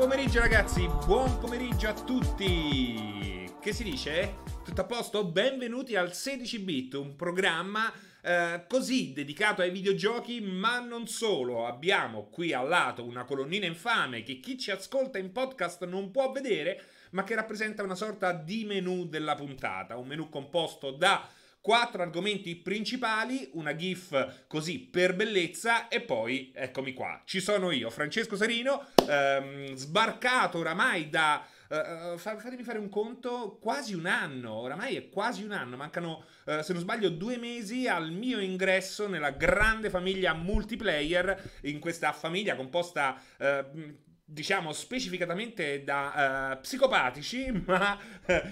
pomeriggio ragazzi, buon pomeriggio a tutti. Che si dice? Tutto a posto? Benvenuti al 16 bit, un programma eh, così dedicato ai videogiochi, ma non solo. Abbiamo qui al lato una colonnina infame che chi ci ascolta in podcast non può vedere, ma che rappresenta una sorta di menu della puntata, un menu composto da quattro argomenti principali, una GIF così per bellezza e poi eccomi qua. Ci sono io, Francesco Sarino, ehm, sbarcato oramai da... Uh, fatemi fare un conto, quasi un anno, oramai è quasi un anno, mancano, uh, se non sbaglio, due mesi al mio ingresso nella grande famiglia multiplayer, in questa famiglia composta... Uh, diciamo specificatamente da psicopatici, ma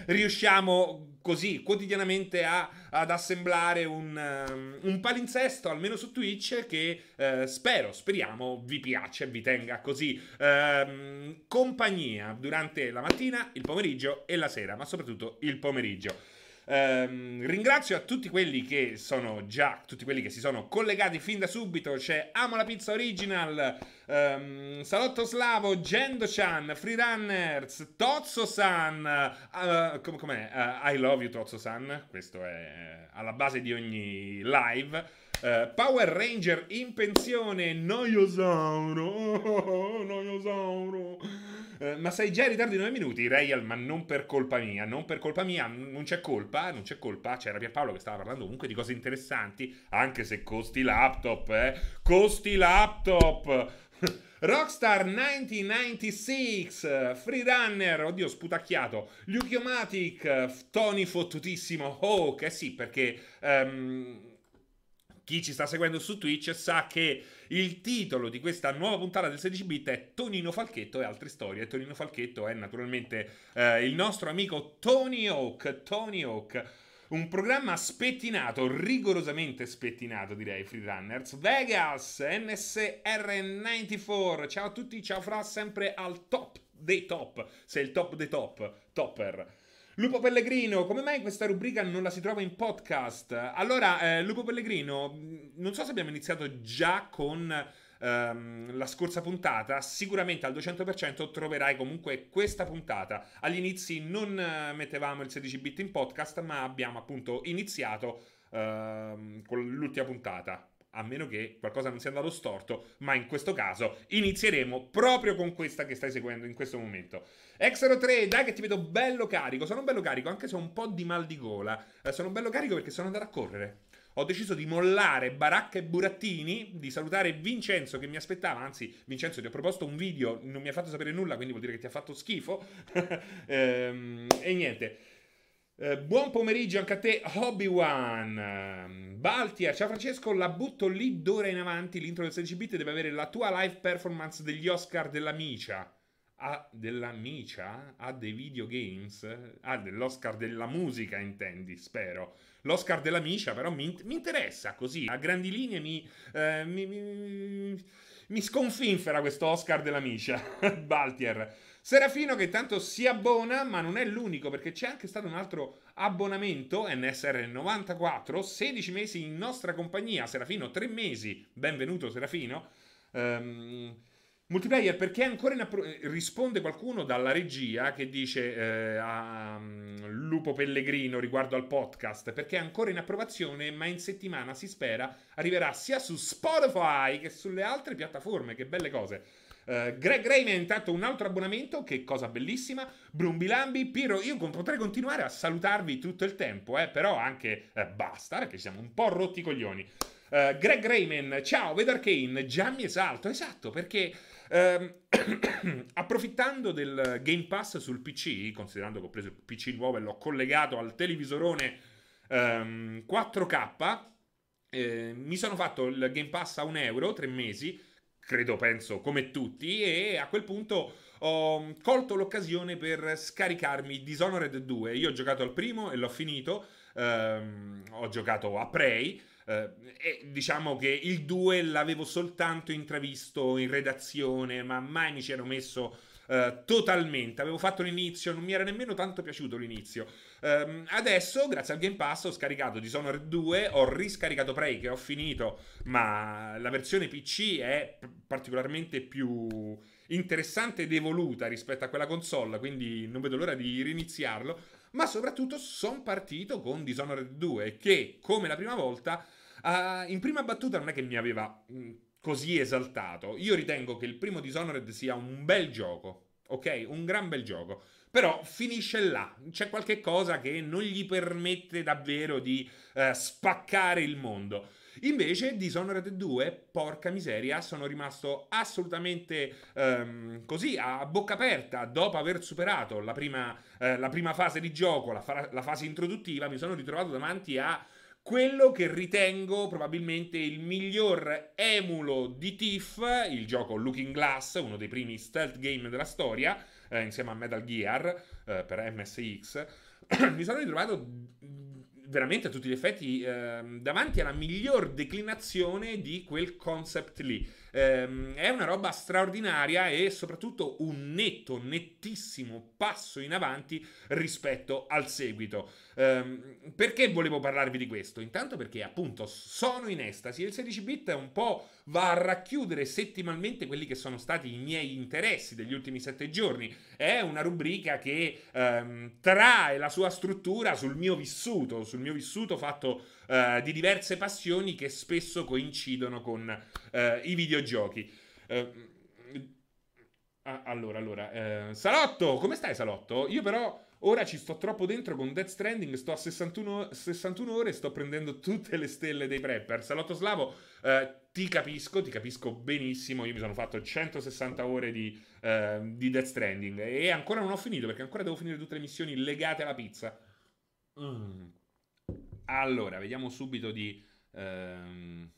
riusciamo così quotidianamente a, ad assemblare un, um, un, palinsesto, almeno su Twitch, che uh, spero, speriamo vi piace, vi tenga così ehm, compagnia durante la mattina, il pomeriggio e la sera, ma soprattutto il pomeriggio. Um, ringrazio a tutti quelli che sono già, tutti quelli che si sono collegati fin da subito. C'è Amo la Pizza Original, um, Salotto Slavo, Gendo-chan, Freerunners, Tozzo-san. Uh, com- com'è? Uh, I love you, Tozzo-san. Questo è alla base di ogni live. Uh, Power Ranger in pensione, Noiosauro, Noiosauro. Uh, ma sei già in ritardo di 9 minuti, Real, ma non per colpa mia, non per colpa mia, non c'è colpa, non c'è colpa, c'era Pierpaolo che stava parlando comunque di cose interessanti, anche se costi laptop, eh, costi laptop. Rockstar 1996, Freerunner, oddio sputacchiato, Lukiomatic, Tony fottutissimo, oh che sì perché... Um, chi ci sta seguendo su Twitch sa che il titolo di questa nuova puntata del 16 bit è Tonino Falchetto e altre storie. Tonino Falchetto è naturalmente eh, il nostro amico Tony Hawk. Tony Hawk. Un programma spettinato, rigorosamente spettinato direi, Freerunners. Vegas, NSR94. Ciao a tutti, ciao Fra, sempre al top dei top. Sei il top dei top, topper. Lupo Pellegrino, come mai questa rubrica non la si trova in podcast? Allora, eh, Lupo Pellegrino, non so se abbiamo iniziato già con ehm, la scorsa puntata, sicuramente al 200% troverai comunque questa puntata. Agli inizi non eh, mettevamo il 16 bit in podcast, ma abbiamo appunto iniziato ehm, con l'ultima puntata a meno che qualcosa non sia andato storto, ma in questo caso inizieremo proprio con questa che stai seguendo in questo momento. Exero 3, dai che ti vedo bello carico, sono bello carico anche se ho un po' di mal di gola, eh, sono bello carico perché sono andato a correre. Ho deciso di mollare Baracca e Burattini, di salutare Vincenzo che mi aspettava, anzi Vincenzo ti ho proposto un video, non mi ha fatto sapere nulla, quindi vuol dire che ti ha fatto schifo. ehm, e niente. Eh, buon pomeriggio anche a te, Hobby-Wan. Baltia, ciao Francesco, la butto lì d'ora in avanti. L'intro del 16 bit deve avere la tua live performance degli Oscar della Micia. Ah, della Micia? Ah, dei videogames? Ah, dell'Oscar della musica, intendi, spero. L'Oscar della Micia, però, mi, mi interessa così. A grandi linee mi, eh, mi, mi, mi sconfinfera questo Oscar della Micia. Baltier. Serafino che intanto si abbona, ma non è l'unico perché c'è anche stato un altro abbonamento NSR94, 16 mesi in nostra compagnia. Serafino, 3 mesi. Benvenuto Serafino. Um, multiplayer perché ancora in appro- risponde qualcuno dalla regia che dice eh, a um, Lupo Pellegrino riguardo al podcast perché è ancora in approvazione ma in settimana si spera arriverà sia su Spotify che sulle altre piattaforme che belle cose Uh, Greg Rayman, intanto un altro abbonamento, che cosa bellissima. Brumbilambi, Piro, io potrei continuare a salutarvi tutto il tempo, eh, però anche eh, basta, perché siamo un po' rotti coglioni. Uh, Greg Rayman, ciao, vedo Arcane, già mi esalto, esatto, perché uh, approfittando del Game Pass sul PC, considerando che ho preso il PC nuovo e l'ho collegato al televisorone um, 4K, eh, mi sono fatto il Game Pass a un euro, tre mesi, credo, penso, come tutti, e a quel punto ho colto l'occasione per scaricarmi Dishonored 2. Io ho giocato al primo e l'ho finito, ehm, ho giocato a Prey, eh, e diciamo che il 2 l'avevo soltanto intravisto in redazione, ma mai mi ci ero messo Uh, totalmente. Avevo fatto l'inizio, non mi era nemmeno tanto piaciuto l'inizio. Um, adesso, grazie al Game Pass, ho scaricato Dishonored 2, ho riscaricato Prey che ho finito, ma la versione PC è particolarmente più interessante ed evoluta rispetto a quella console, quindi non vedo l'ora di riniziarlo. Ma soprattutto sono partito con Dishonored 2, che come la prima volta, uh, in prima battuta non è che mi aveva così esaltato. Io ritengo che il primo Dishonored sia un bel gioco, ok? Un gran bel gioco. Però finisce là, c'è qualche cosa che non gli permette davvero di uh, spaccare il mondo. Invece Dishonored 2, porca miseria, sono rimasto assolutamente um, così a bocca aperta dopo aver superato la prima, uh, la prima fase di gioco, la, fa- la fase introduttiva, mi sono ritrovato davanti a quello che ritengo probabilmente il miglior emulo di Thief, il gioco Looking Glass, uno dei primi stealth game della storia, eh, insieme a Metal Gear eh, per MSX. mi sono ritrovato veramente a tutti gli effetti eh, davanti alla miglior declinazione di quel concept lì. Eh, è una roba straordinaria e soprattutto un netto, nettissimo passo in avanti rispetto al seguito. Eh, perché volevo parlarvi di questo? Intanto perché appunto sono in estasi e il 16 bit un po' va a racchiudere settimanalmente quelli che sono stati i miei interessi degli ultimi sette giorni. È una rubrica che ehm, trae la sua struttura sul mio vissuto, sul mio vissuto fatto eh, di diverse passioni che spesso coincidono con eh, i videogiochi. Eh, allora, allora, eh, Salotto, come stai Salotto? Io però ora ci sto troppo dentro con Death Stranding, sto a 61, 61 ore e sto prendendo tutte le stelle dei prepper. Salotto Slavo, eh, ti capisco, ti capisco benissimo. Io mi sono fatto 160 ore di, eh, di, Death Stranding e ancora non ho finito perché ancora devo finire tutte le missioni legate alla pizza. Mm. Allora, vediamo subito di... Ehm,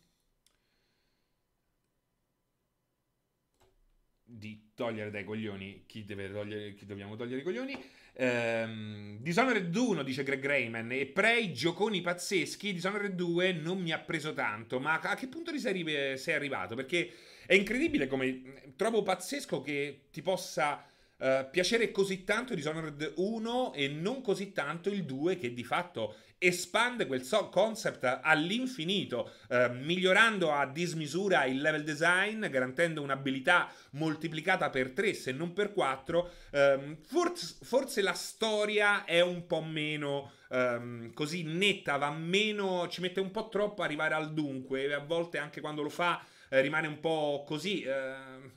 di togliere dai coglioni chi, togliere, chi dobbiamo togliere i coglioni. Ehm, Dishonored 1, dice Greg Rayman, e Prey, gioconi pazzeschi. Dishonored 2 non mi ha preso tanto, ma a che punto sei, sei arrivato? Perché è incredibile come trovo pazzesco che ti possa uh, piacere così tanto Dishonored 1 e non così tanto il 2 che di fatto espande quel concept all'infinito, eh, migliorando a dismisura il level design, garantendo un'abilità moltiplicata per 3 se non per 4. Eh, forse, forse, la storia è un po' meno eh, così netta, va meno, ci mette un po' troppo arrivare al dunque, e a volte anche quando lo fa eh, rimane un po' così ehm,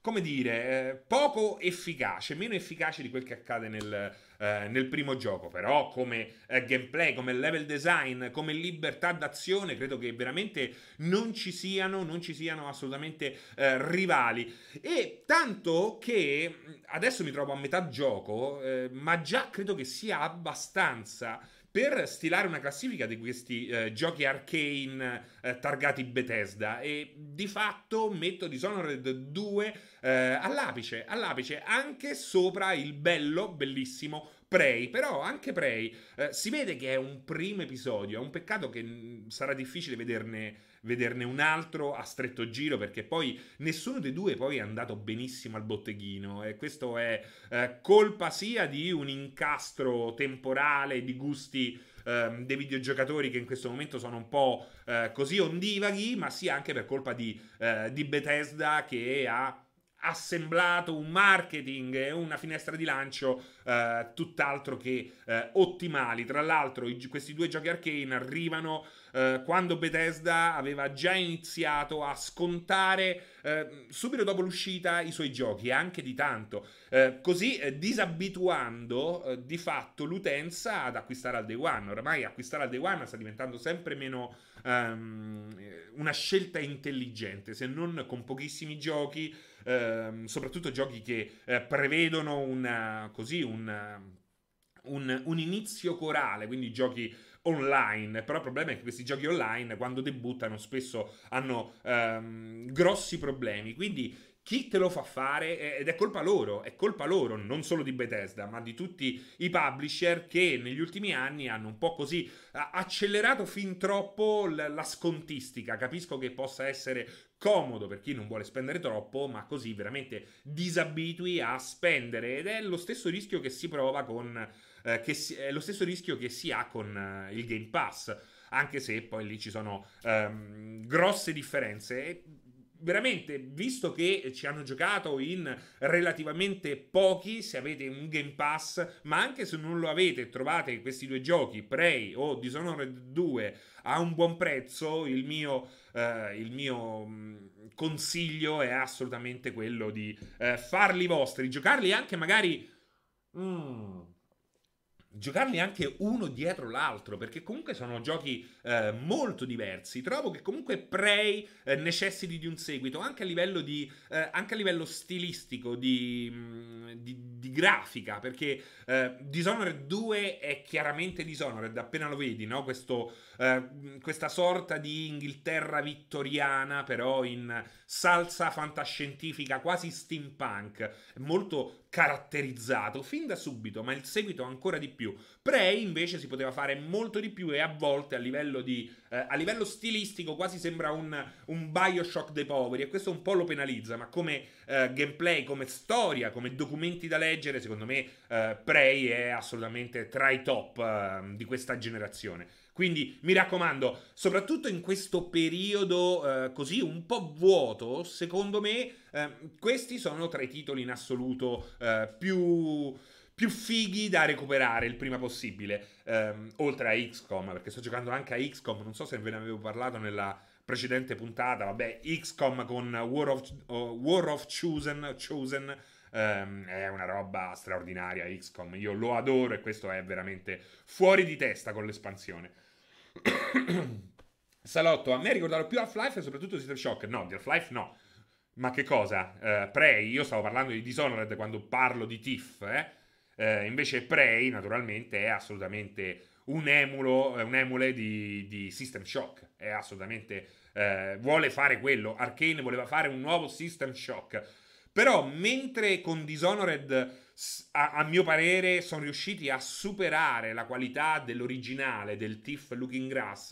come dire, eh, poco efficace, meno efficace di quel che accade nel, eh, nel primo gioco. Però come eh, gameplay, come level design, come libertà d'azione, credo che veramente non ci siano, non ci siano assolutamente eh, rivali. E tanto che adesso mi trovo a metà gioco, eh, ma già credo che sia abbastanza per stilare una classifica di questi eh, giochi arcane eh, targati Bethesda. E di fatto metto Dishonored 2 eh, all'apice, all'apice anche sopra il bello, bellissimo Prey, però anche Prey eh, si vede che è un primo episodio, è un peccato che mh, sarà difficile vederne, vederne, un altro a stretto giro perché poi nessuno dei due poi è andato benissimo al botteghino e questo è eh, colpa sia di un incastro temporale di gusti ehm, dei videogiocatori che in questo momento sono un po' eh, così ondivaghi, ma sia anche per colpa di, eh, di Bethesda che ha assemblato un marketing e una finestra di lancio eh, tutt'altro che eh, ottimali. Tra l'altro, i, questi due giochi arcane arrivano eh, quando Bethesda aveva già iniziato a scontare eh, subito dopo l'uscita i suoi giochi, anche di tanto, eh, così eh, disabituando di fatto l'utenza ad acquistare al day one. Ormai acquistare al day one sta diventando sempre meno um, una scelta intelligente, se non con pochissimi giochi ehm, soprattutto giochi che eh, prevedono una, così, un, un, un inizio corale, quindi giochi online, però il problema è che questi giochi online quando debuttano spesso hanno ehm, grossi problemi, quindi chi te lo fa fare ed è colpa loro, è colpa loro, non solo di Bethesda, ma di tutti i publisher che negli ultimi anni hanno un po' così accelerato fin troppo la scontistica. Capisco che possa essere comodo per chi non vuole spendere troppo, ma così veramente disabitui a spendere ed è lo stesso rischio che si prova con eh, che si, è lo stesso rischio che si ha con eh, il Game Pass, anche se poi lì ci sono ehm, grosse differenze veramente, visto che ci hanno giocato in relativamente pochi, se avete un Game Pass, ma anche se non lo avete, trovate questi due giochi, Prey o Dishonored 2, a un buon prezzo, il mio, eh, il mio mm, consiglio è assolutamente quello di eh, farli vostri, giocarli anche magari... Mm, giocarli anche uno dietro l'altro, perché comunque sono giochi eh, molto diversi. Trovo che comunque Prey eh, necessiti di un seguito, anche a livello, di, eh, anche a livello stilistico, di, mm, di, di grafica, perché eh, Dishonored 2 è chiaramente Dishonored, appena lo vedi, no? Questo, eh, questa sorta di Inghilterra vittoriana, però in salsa fantascientifica, quasi steampunk, molto caratterizzato fin da subito, ma il seguito ancora di più. Prey invece si poteva fare molto di più e a volte a livello, di, eh, a livello stilistico quasi sembra un, un, Bioshock dei poveri e questo un po' lo penalizza, ma come eh, gameplay, come storia, come documenti da leggere, secondo me eh, Prey è assolutamente tra i top eh, di questa generazione. Quindi mi raccomando, soprattutto in questo periodo eh, così un po' vuoto, secondo me eh, questi sono tra i titoli in assoluto eh, più più fighi da recuperare il prima possibile. Um, oltre a XCOM, perché sto giocando anche a XCOM. Non so se ve ne avevo parlato nella precedente puntata. Vabbè, XCOM con War of, uh, War of Chosen, Chosen um, è una roba straordinaria. XCOM, io lo adoro e questo è veramente fuori di testa con l'espansione. Salotto, a me ricordavo più Half-Life e soprattutto System Shock. No, di Half-Life no. Ma che cosa? Uh, Prey, io stavo parlando di Dishonored quando parlo di Tiff, eh? uh, invece Prey, naturalmente, è assolutamente un emulo, un emule di, di System Shock. È assolutamente... Uh, vuole fare quello. Arkane voleva fare un nuovo System Shock. Però, mentre con Dishonored a, a, mio parere sono riusciti a superare la qualità dell'originale del TIFF Looking Glass,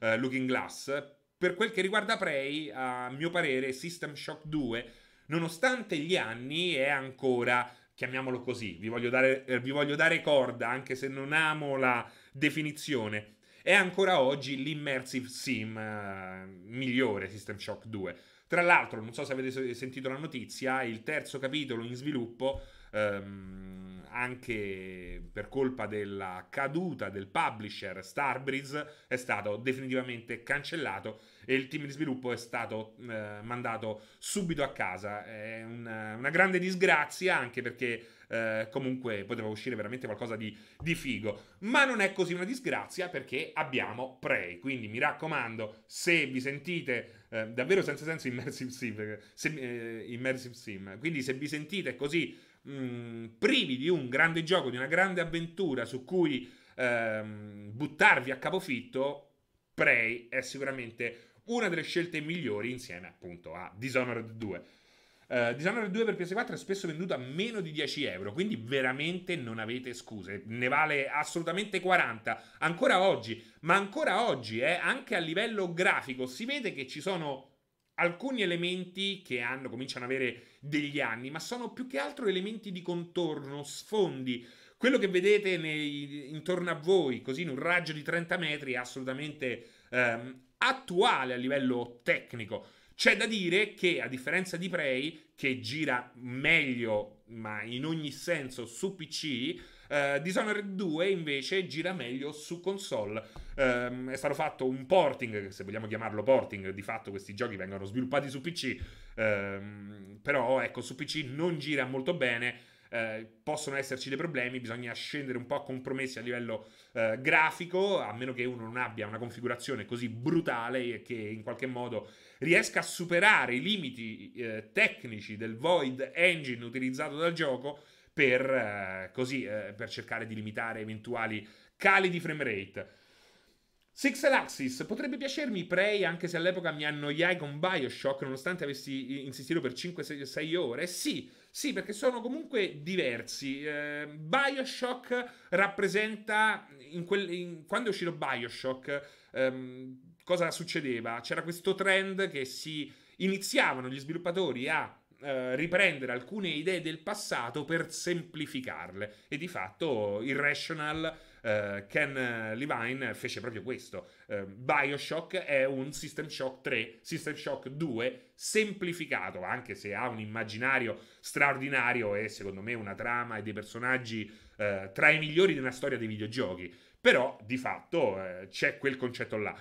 uh, Looking Glass per quel che riguarda Prey, a mio parere System Shock 2, nonostante gli anni, è ancora, chiamiamolo così, vi voglio dare, eh, vi voglio dare corda, anche se non amo la definizione, è ancora oggi l'immersive sim uh, migliore System Shock 2. Tra l'altro, non so se avete sentito la notizia, il terzo capitolo in sviluppo ehm, anche per colpa della caduta del publisher Starbreeze è stato definitivamente cancellato e il team di sviluppo è stato eh, mandato subito a casa. È una, una grande disgrazia anche perché eh, comunque poteva uscire veramente qualcosa di, di, figo. Ma non è così una disgrazia perché abbiamo Prey. Quindi mi raccomando, se vi sentite eh, davvero senza senso immersive sim, se, eh, immersive sim, quindi se vi sentite così mh, mm, privi di un grande gioco, di una grande avventura su cui ehm, buttarvi a capofitto, Prey è sicuramente una delle scelte migliori insieme appunto a Dishonored 2. Uh, eh, Dishonored 2 per PS4 è spesso venduto a meno di 10 euro, quindi veramente non avete scuse. Ne vale assolutamente 40 ancora oggi, ma ancora oggi, eh, anche a livello grafico, si vede che ci sono alcuni elementi che hanno, cominciano ad avere degli anni, ma sono più che altro elementi di contorno, sfondi. Quello che vedete nei, intorno a voi, così in un raggio di 30 metri, è assolutamente ehm, attuale a livello tecnico. C'è da dire che, a differenza di Prey, che gira meglio, ma in ogni senso, su PC, Uh, Dishonored 2 invece gira meglio su console. Um, è stato fatto un porting, se vogliamo chiamarlo porting, di fatto questi giochi vengono sviluppati su PC, um, però ecco, su PC non gira molto bene. Uh, possono esserci dei problemi, bisogna scendere un po' a compromessi a livello uh, grafico, a meno che uno non abbia una configurazione così brutale che in qualche modo riesca a superare i limiti eh, tecnici del Void Engine utilizzato dal gioco per, eh, così, eh, per cercare di limitare eventuali cali di frame rate. Sixel Axis potrebbe piacermi Prey anche se all'epoca mi annoiai con Bioshock nonostante avessi insistito per 5-6 ore. Sì, sì, perché sono comunque diversi. Eh, Bioshock rappresenta. In quel, in, quando è uscito Bioshock, ehm, cosa succedeva? C'era questo trend che si iniziavano gli sviluppatori a eh, riprendere alcune idee del passato per semplificarle e di fatto Irrational eh, Ken Levine fece proprio questo. Eh, Bioshock è un System Shock 3, System Shock 2 semplificato, anche se ha un immaginario straordinario e secondo me una trama e dei personaggi eh, tra i migliori una storia dei videogiochi. Però di fatto eh, c'è quel concetto là.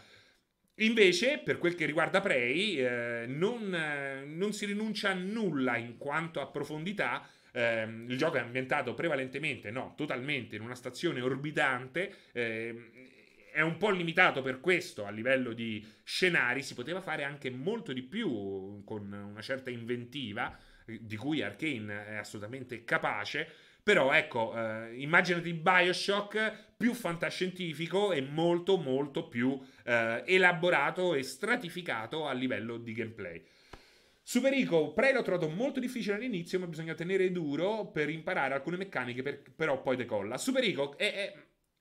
Invece, per quel che riguarda Prey, eh, non, eh, non, si rinuncia a nulla in quanto a profondità. Eh, il gioco è ambientato prevalentemente, no, totalmente in una stazione orbitante. Ehm, è un po' limitato per questo a livello di scenari. Si poteva fare anche molto di più con una certa inventiva, eh, di cui Arkane è assolutamente capace. Però ecco, eh, immaginati Bioshock più fantascientifico e molto molto più eh, elaborato e stratificato a livello di gameplay. Super Ico, Prey l'ho trovato molto difficile all'inizio, ma bisogna tenere duro per imparare alcune meccaniche, per, però poi decolla. Super Ico è, è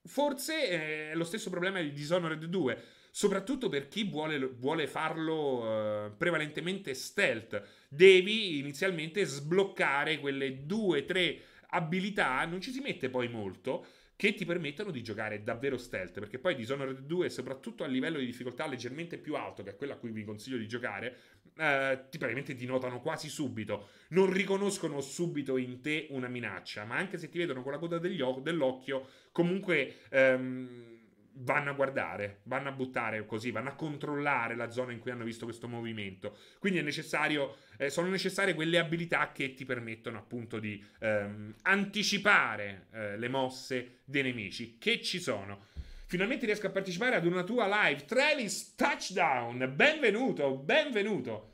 forse è lo stesso problema di Dishonored 2 soprattutto per chi vuole, vuole farlo uh, prevalentemente stealth. Devi inizialmente sbloccare quelle due, tre abilità, non ci si mette poi molto, che ti permettono di giocare davvero stealth, perché poi Dishonored 2, soprattutto a livello di difficoltà leggermente più alto, che è quello a cui vi consiglio di giocare, eh, ti praticamente ti notano quasi subito, non riconoscono subito in te una minaccia, ma anche se ti vedono con la coda dell'occhio, comunque... Ehm, vanno a guardare, vanno a buttare così, vanno a controllare la zona in cui hanno visto questo movimento. Quindi eh, sono necessarie quelle abilità che ti permettono appunto di ehm, anticipare eh, le mosse dei nemici, che ci sono. Finalmente riesco a partecipare ad una tua live. Travis Touchdown, benvenuto, benvenuto.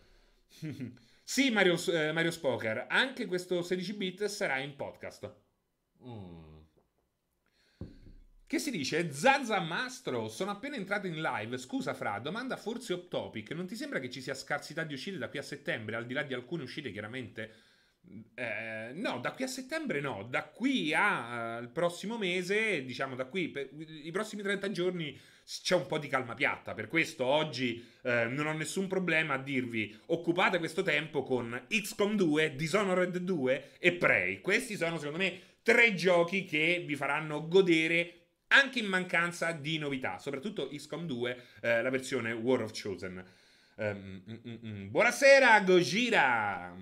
sì, Mario, eh, Mario Spoker, anche questo 16 bit sarà in podcast. Mm. Che si dice? Zazza Mastro, sono appena entrato in live. Scusa Fra, domanda forse off topic. Non ti sembra che ci sia scarsità di uscite da qui a settembre, al di là di alcune uscite chiaramente? Eh, no, da qui a settembre no, da qui al uh, prossimo mese, diciamo da qui, per i prossimi 30 giorni c'è un po' di calma piatta. Per questo oggi eh, non ho nessun problema a dirvi occupate questo tempo con XCOM 2, Dishonored 2 e Prey. Questi sono secondo me tre giochi che vi faranno godere anche in mancanza di novità, soprattutto XCOM 2, eh, la versione War of Chosen. Um, mm, mm. Buonasera, Gojira!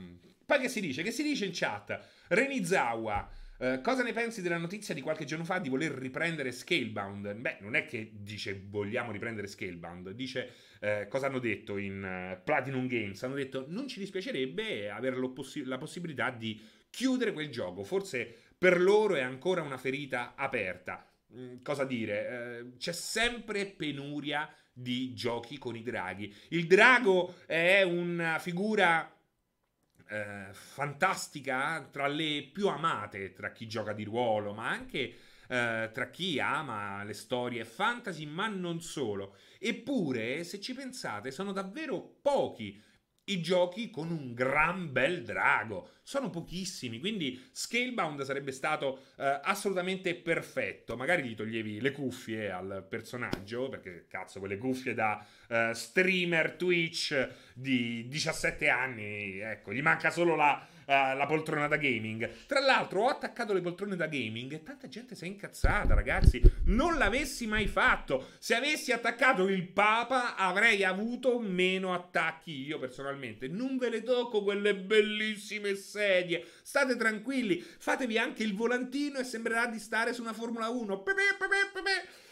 Poi che si dice? Che si dice in chat? Renizawa, uh, cosa ne pensi della notizia di qualche giorno fa di voler riprendere Scalebound? Beh, non è che dice vogliamo riprendere Scalebound, dice uh, cosa hanno detto in uh, Platinum Games. Hanno detto non ci dispiacerebbe avere possi- la possibilità di chiudere quel gioco. Forse per loro è ancora una ferita aperta. Mm, cosa dire? Eh, c'è sempre penuria di giochi con i draghi. Il drago è una figura eh, fantastica tra le più amate tra chi gioca di ruolo, ma anche eh, tra chi ama le storie fantasy, ma non solo. Eppure, se ci pensate, sono davvero pochi i giochi con un gran bel drago. Sono pochissimi, quindi Scalebound sarebbe stato eh, assolutamente perfetto. Magari gli toglievi le cuffie al personaggio, perché cazzo, quelle cuffie da eh, streamer Twitch di 17 anni, ecco, gli manca solo la uh, la poltrona da gaming. Tra l'altro, ho attaccato le poltrone da gaming e tanta gente si è incazzata, ragazzi. Non l'avessi mai fatto. Se avessi attaccato il Papa, avrei avuto meno attacchi io personalmente. Non ve le tocco quelle bellissime sedie. State tranquilli, fatevi anche il volantino e sembrerà di stare su una Formula 1. Pepe, pepe, pepe.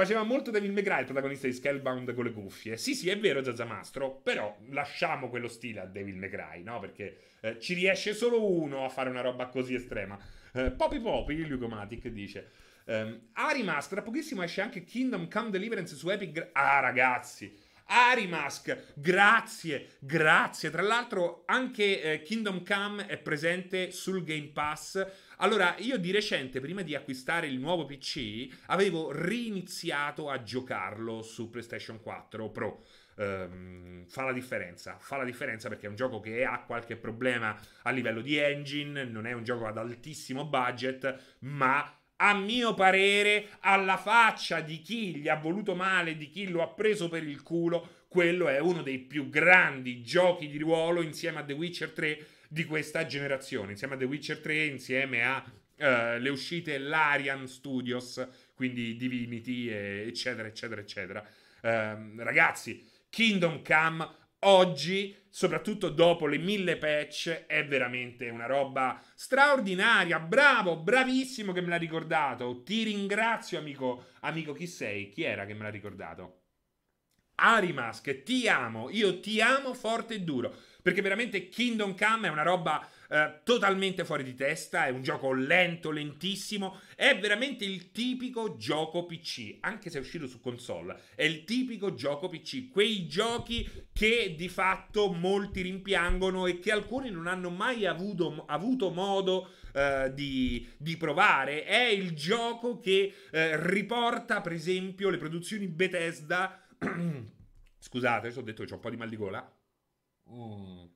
Faceva molto Devil May Cry, il protagonista di Scalebound con le cuffie. Sì, sì, è vero, Zazzamastro, però lasciamo quello stile a Devil May Cry, no? Perché eh, ci riesce solo uno a fare una roba così estrema. Eh, Poppy Poppy, Lugomatic dice... Um, Arimas, tra pochissimo esce anche Kingdom Come Deliverance su Epic... Gra- ah, ragazzi... Arimask, grazie, grazie. Tra l'altro anche eh, Kingdom Come è presente sul Game Pass. Allora, io di recente, prima di acquistare il nuovo PC, avevo riniziato a giocarlo su PlayStation 4 Pro. Um, fa la differenza, fa la differenza perché è un gioco che ha qualche problema a livello di engine, non è un gioco ad altissimo budget, ma a mio parere, alla faccia di chi gli ha voluto male, di chi lo ha preso per il culo, quello è uno dei più grandi giochi di ruolo insieme a The Witcher 3 di questa generazione, insieme a The Witcher 3, insieme a uh, le uscite Larian Studios, quindi Divinity, eccetera, eccetera, eccetera. Um, ragazzi, Kingdom Come oggi, soprattutto dopo le mille patch, è veramente una roba straordinaria. Bravo, bravissimo che me l'ha ricordato. Ti ringrazio, amico. Amico, chi sei? Chi era che me l'ha ricordato? Arimask, ti amo. Io ti amo forte e duro. Perché veramente Kingdom Come è una roba eh, totalmente fuori di testa, è un gioco lento, lentissimo, è veramente il tipico gioco PC, anche se è uscito su console, è il tipico gioco PC, quei giochi che di fatto molti rimpiangono e che alcuni non hanno mai avuto, avuto modo Uh, di, di, provare. È il gioco che uh, riporta, per esempio, le produzioni Bethesda. Scusate, ho detto che ho un po' di mal di gola. Mm.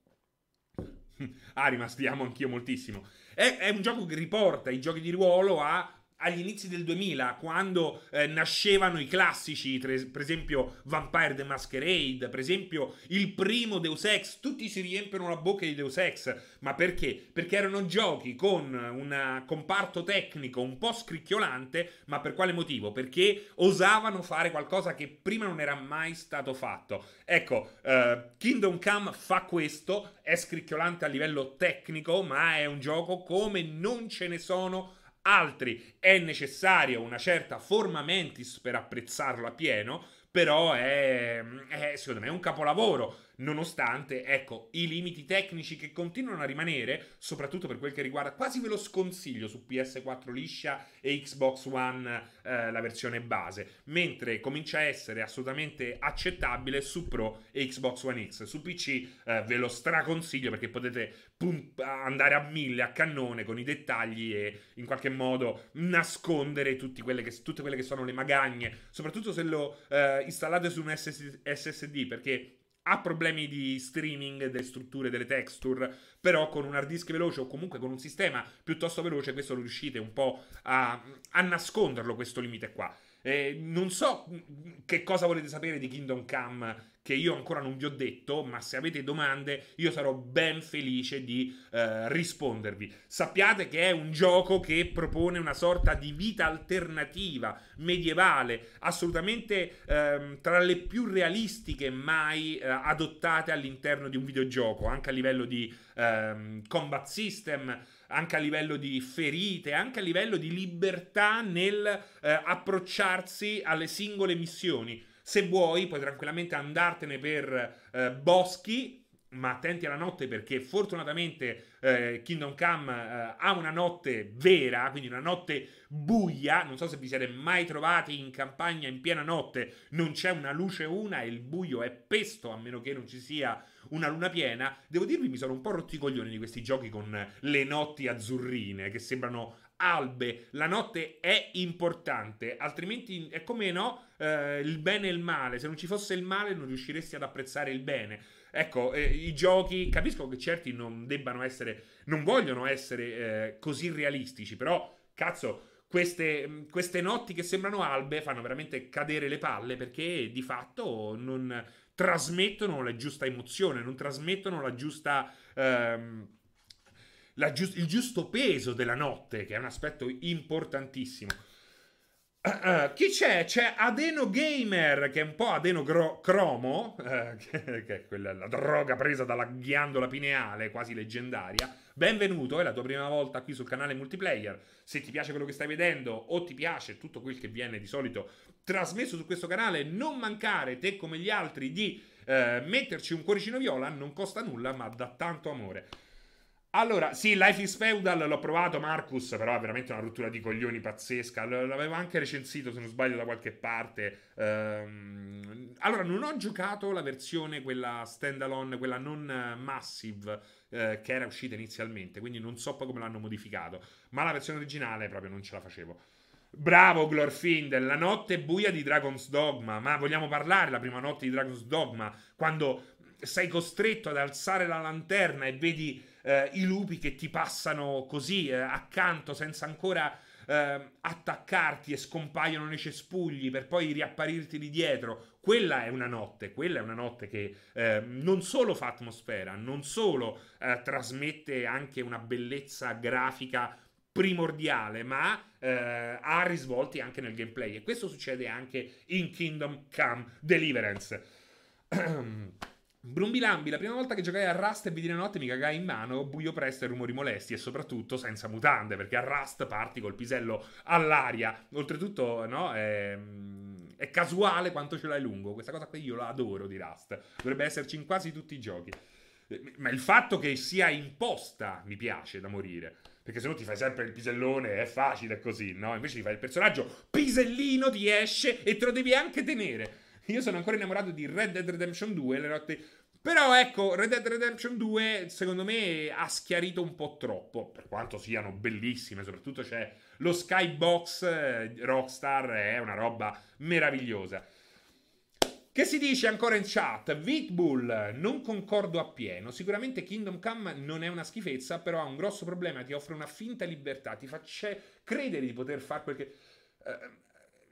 Arima, stiamo anch'io moltissimo. È, è, un gioco che riporta i giochi di ruolo a agli inizi del 2000, quando eh, nascevano i classici, tre, per esempio Vampire the Masquerade, per esempio il primo Deus Ex, tutti si riempiono la bocca di Deus Ex, ma perché? Perché erano giochi con un comparto tecnico un po' scricchiolante, ma per quale motivo? Perché osavano fare qualcosa che prima non era mai stato fatto. Ecco, uh, Kingdom Come fa questo, è scricchiolante a livello tecnico, ma è un gioco come non ce ne sono altri è necessaria una certa forma mentis per apprezzarlo a pieno, però è, è, secondo me un capolavoro nonostante, ecco, i limiti tecnici che continuano a rimanere, soprattutto per quel che riguarda, quasi ve lo sconsiglio su PS4 liscia e Xbox One eh, la versione base, mentre comincia a essere assolutamente accettabile su Pro e Xbox One X. Su PC eh, ve lo straconsiglio perché potete pum- andare a mille a cannone con i dettagli e in qualche modo nascondere quelle che, tutte quelle che sono le magagne, soprattutto se lo eh, installate su un SSD, perché ha problemi di streaming delle strutture, delle texture, però con un hard disk veloce o comunque con un sistema piuttosto veloce questo lo riuscite un po' a, a nasconderlo questo limite qua. Eh, non so che cosa volete sapere di Kingdom Come che io ancora non vi ho detto, ma se avete domande io sarò ben felice di eh, rispondervi. Sappiate che è un gioco che propone una sorta di vita alternativa, medievale, assolutamente eh, tra le più realistiche mai eh, adottate all'interno di un videogioco, anche a livello di ehm, combat system anche a livello di ferite, anche a livello di libertà nel eh, approcciarsi alle singole missioni. Se vuoi, puoi tranquillamente andartene per eh, boschi ma attenti alla notte perché fortunatamente eh, Kingdom Come eh, ha una notte vera, quindi una notte buia. Non so se vi siete mai trovati in campagna in piena notte, non c'è una luce una e il buio è pesto a meno che non ci sia una luna piena. Devo dirvi, mi sono un po' rotti i coglioni di questi giochi con le notti azzurrine che sembrano albe. La notte è importante, altrimenti è come no, eh, il bene e il male. Se non ci fosse il male non riusciresti ad apprezzare il bene. Ecco, eh, i giochi, capisco che certi non debbano essere, non vogliono essere eh, così realistici, però cazzo, queste, queste, notti che sembrano albe fanno veramente cadere le palle perché di fatto non trasmettono la giusta emozione, non trasmettono la giusta... Ehm, giu- il giusto peso della notte, che è un aspetto importantissimo. Uh, uh, chi c'è? C'è Adeno Gamer, che è un po' adenocromo, uh, che, che, è quella, la droga presa dalla ghiandola pineale, quasi leggendaria. Benvenuto, è la tua prima volta qui sul canale multiplayer. Se ti piace quello che stai vedendo o ti piace tutto quel che viene di solito trasmesso su questo canale, non mancare, te come gli altri, di eh, metterci un cuoricino viola, non costa nulla, ma dà tanto amore. Allora, sì, Life is Feudal l'ho provato, Marcus, però è veramente una rottura di coglioni pazzesca. L'avevo anche recensito, se non sbaglio, da qualche parte. Ehm... Allora, non ho giocato la versione, quella standalone, quella non massive, eh, che era uscita inizialmente, quindi non so poi come l'hanno modificato. Ma la versione originale proprio non ce la facevo. Bravo Glorfindel, la notte buia di Dragon's Dogma. Ma vogliamo parlare la prima notte di Dragon's Dogma? Quando sei costretto ad alzare la lanterna e vedi eh, i lupi che ti passano così eh, accanto senza ancora eh, attaccarti e scompaiono nei cespugli per poi riapparirti di dietro. Quella è una notte, quella è una notte che eh, non solo fa atmosfera, non solo eh, trasmette anche una bellezza grafica primordiale, ma eh, ha risvolti anche nel gameplay. E questo succede anche in Kingdom Come Deliverance. Brumbilambi, la prima volta che giocai a Rust e vidi la notte mi cagai in mano, buio presto e rumori molesti e soprattutto senza mutande, perché a Rust parti col pisello all'aria. Oltretutto, no, è, è casuale quanto ce l'hai lungo. Questa cosa qui io la adoro di Rust. Dovrebbe esserci in quasi tutti i giochi. Ma il fatto che sia imposta mi piace da morire. Perché se no ti fai sempre il pisellone, è facile così, no? Invece ti fai il personaggio pisellino, ti esce e te lo devi anche tenere. Io sono ancora innamorato di Red Dead Redemption 2, le notti... Però ecco, Red Dead Redemption 2 secondo me ha schiarito un po' troppo, per quanto siano bellissime, soprattutto c'è lo Skybox eh, Rockstar, è una roba meravigliosa. Che si dice ancora in chat? Vitbull, non concordo appieno. Sicuramente Kingdom Come non è una schifezza, però ha un grosso problema. Ti offre una finta libertà, ti fa credere di poter fare quel che. Uh,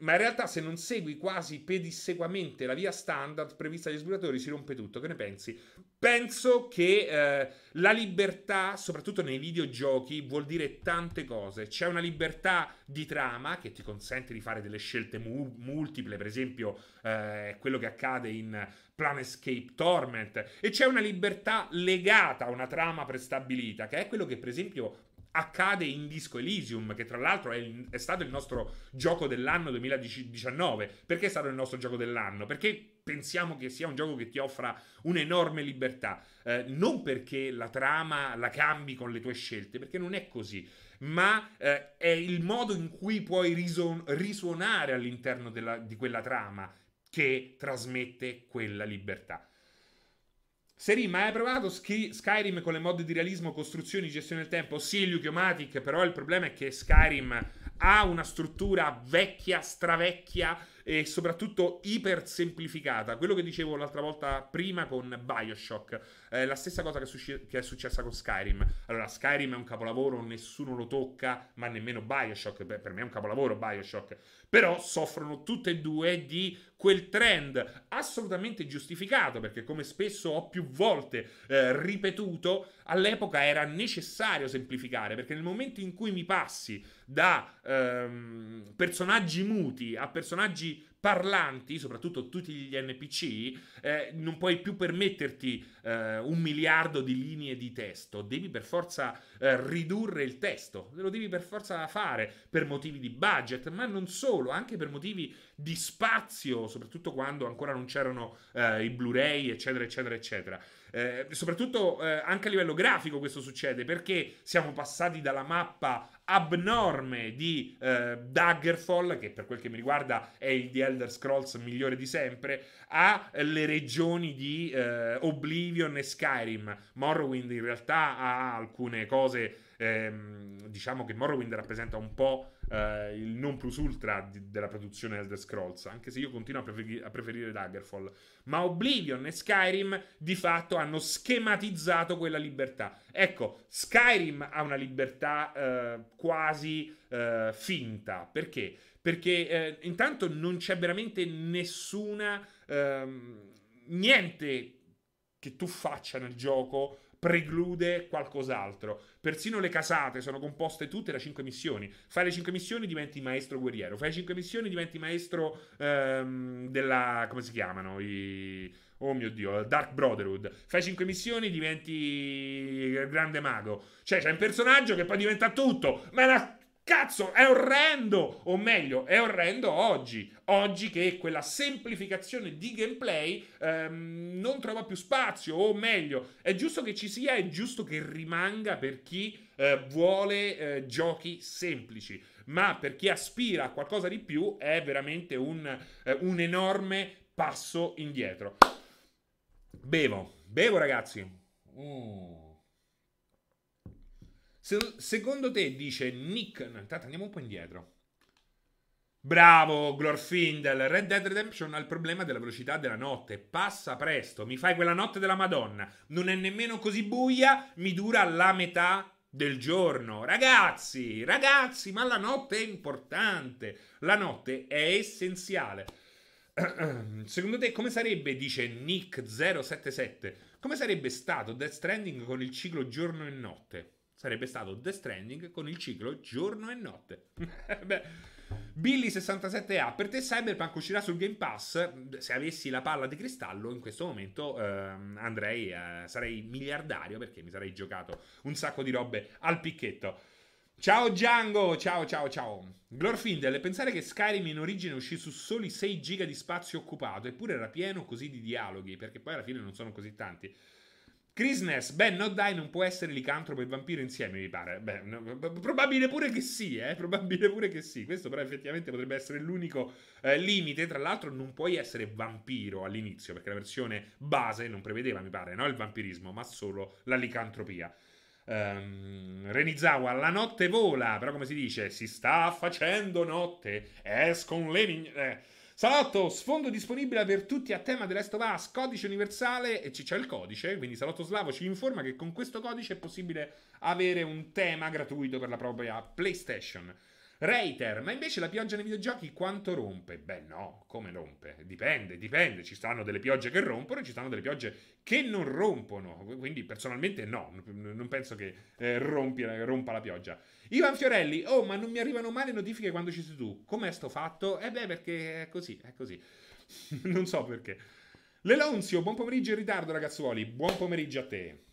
ma in realtà se non segui quasi pedissequamente la via standard prevista dagli sviluppatori si rompe tutto. Che ne pensi? Penso che eh, la libertà, soprattutto nei videogiochi, vuol dire tante cose. C'è una libertà di trama che ti consente di fare delle scelte mu- multiple, per esempio eh, quello che accade in Planescape Torment, e c'è una libertà legata a una trama prestabilita, che è quello che per esempio accade in Disco Elysium, che tra l'altro è, è, stato il nostro gioco dell'anno 2019. Perché è stato il nostro gioco dell'anno? Perché pensiamo che sia un gioco che ti offra un'enorme libertà. Eh, non perché la trama la cambi con le tue scelte, perché non è così. Ma eh, è il modo in cui puoi rison- risuonare all'interno della, di quella trama che trasmette quella libertà. Seri, ma hai provato Skyrim con le mod di realismo, costruzioni, gestione del tempo? Sì, Luchiomatic, però il problema è che Skyrim ha una struttura vecchia, stravecchia e soprattutto iper semplificata. Quello che dicevo l'altra volta prima con Bioshock, eh, la stessa cosa che, succe- che, è successa con Skyrim. Allora, Skyrim è un capolavoro, nessuno lo tocca, ma nemmeno Bioshock. Beh, per me è un capolavoro Bioshock. Però soffrono tutte e due di quel trend assolutamente giustificato, perché come spesso ho più volte eh, ripetuto, all'epoca era necessario semplificare, perché nel momento in cui mi passi da ehm, personaggi muti a personaggi parlanti, soprattutto tutti gli NPC, eh, non puoi più permetterti eh, un miliardo di linee di testo, devi per forza eh, ridurre il testo, lo devi per forza fare per motivi di budget, ma non solo, anche per motivi di spazio, soprattutto quando ancora non c'erano eh, i Blu-ray, eccetera, eccetera, eccetera. Eh, soprattutto eh, anche a livello grafico questo succede perché siamo passati dalla mappa abnorme di eh, Daggerfall, che per quel che mi riguarda è il The Elder Scrolls migliore di sempre, alle regioni di eh, Oblivion e Skyrim. Morrowind in realtà ha alcune cose, ehm, diciamo che Morrowind rappresenta un po' eh, il non plus ultra di, della produzione Elder Scrolls, anche se io continuo a, preferi- a, preferire Daggerfall. Ma Oblivion e Skyrim di fatto hanno schematizzato quella libertà. Ecco, Skyrim ha una libertà eh, quasi eh, finta. Perché? Perché eh, intanto non c'è veramente nessuna... Ehm, niente che tu faccia nel gioco preclude qualcos'altro. Persino le casate sono composte tutte da 5 missioni. Fai le 5 missioni diventi maestro guerriero. Fai le 5 missioni diventi maestro ehm, della... come si chiamano? I... Oh mio Dio, Dark Brotherhood. Fai 5 missioni diventi grande mago. Cioè c'è un personaggio che poi diventa tutto. Ma è una Cazzo, è orrendo! O meglio, è orrendo oggi. Oggi che quella semplificazione di gameplay ehm, non trova più spazio. O meglio, è giusto che ci sia, è giusto che rimanga per chi eh, vuole eh, giochi semplici. Ma per chi aspira a qualcosa di più è veramente un, eh, un enorme passo indietro. Bevo, bevo ragazzi. Mm. Se, secondo te, dice Nick... No, intanto andiamo un po' indietro. Bravo, Glorfindel. Red Dead Redemption ha il problema della velocità della notte. Passa presto, mi fai quella notte della Madonna. Non è nemmeno così buia, mi dura la metà del giorno. Ragazzi, ragazzi, ma la notte è importante. La notte è essenziale. Secondo te come sarebbe, dice Nick077, come sarebbe stato Death Stranding con il ciclo giorno e notte? Sarebbe stato The Stranding con il ciclo giorno e notte. Beh. Billy67A, per te Cyberpunk uscirà sul Game Pass? Se avessi la palla di cristallo in questo momento eh, andrei, eh, sarei miliardario perché mi sarei giocato un sacco di robe al picchetto. Ciao Django, ciao ciao ciao. Glorfindel, pensare che Skyrim in origine uscì su soli 6 giga di spazio occupato, eppure era pieno così di dialoghi, perché poi alla fine non sono così tanti. Chrisness, beh, no dai, non può essere licantropo e vampiro insieme, mi pare. Beh, no, probabile pure che sì, eh, probabile pure che sì. Questo però effettivamente potrebbe essere l'unico eh, limite. Tra l'altro non puoi essere vampiro all'inizio, perché la versione base non prevedeva, mi pare, no, il vampirismo, ma solo la licantropia. Um, Renizawa, la notte vola, però come si dice, si sta facendo notte, escono le... Eh. Salotto, sfondo disponibile per tutti a tema The Last of Us, codice universale e c'è il codice, quindi Salotto Slavo ci informa che con questo codice è possibile avere un tema gratuito per la propria PlayStation. Reiter, ma invece la pioggia nei videogiochi quanto rompe? Beh no, come rompe? Dipende, dipende, ci stanno delle piogge che rompono e ci stanno delle piogge che non rompono, quindi personalmente no, non penso che eh, rompi, rompa la pioggia. Ivan Fiorelli, oh ma non mi arrivano mai le notifiche quando ci sei tu, com'è sto fatto? Eh beh perché è così, è così, non so perché. Lelonzio, buon pomeriggio in ritardo ragazzuoli, buon pomeriggio a te.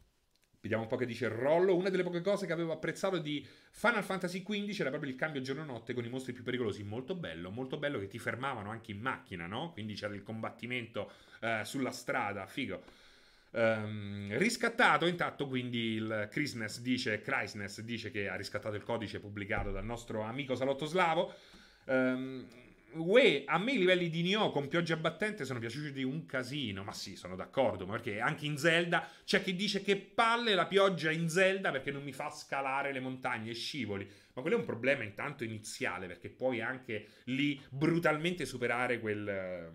Vediamo un po' che dice Rollo. Una delle poche cose che avevo apprezzato di Final Fantasy XV era proprio il cambio giorno-notte con i mostri più pericolosi. Molto bello, molto bello che ti fermavano anche in macchina, no? Quindi c'era il combattimento eh, sulla strada, figo. Um, riscattato intanto quindi il Christmas dice, Christmas dice che ha riscattato il codice pubblicato dal nostro amico Salotto Slavo um, Uè, a me i livelli di Nioh con pioggia battente sono piaciuti un casino, ma sì, sono d'accordo, ma perché anche in Zelda c'è chi dice che palle la pioggia in Zelda perché non mi fa scalare le montagne e scivoli, ma quello è un problema intanto iniziale perché puoi anche lì brutalmente superare quel,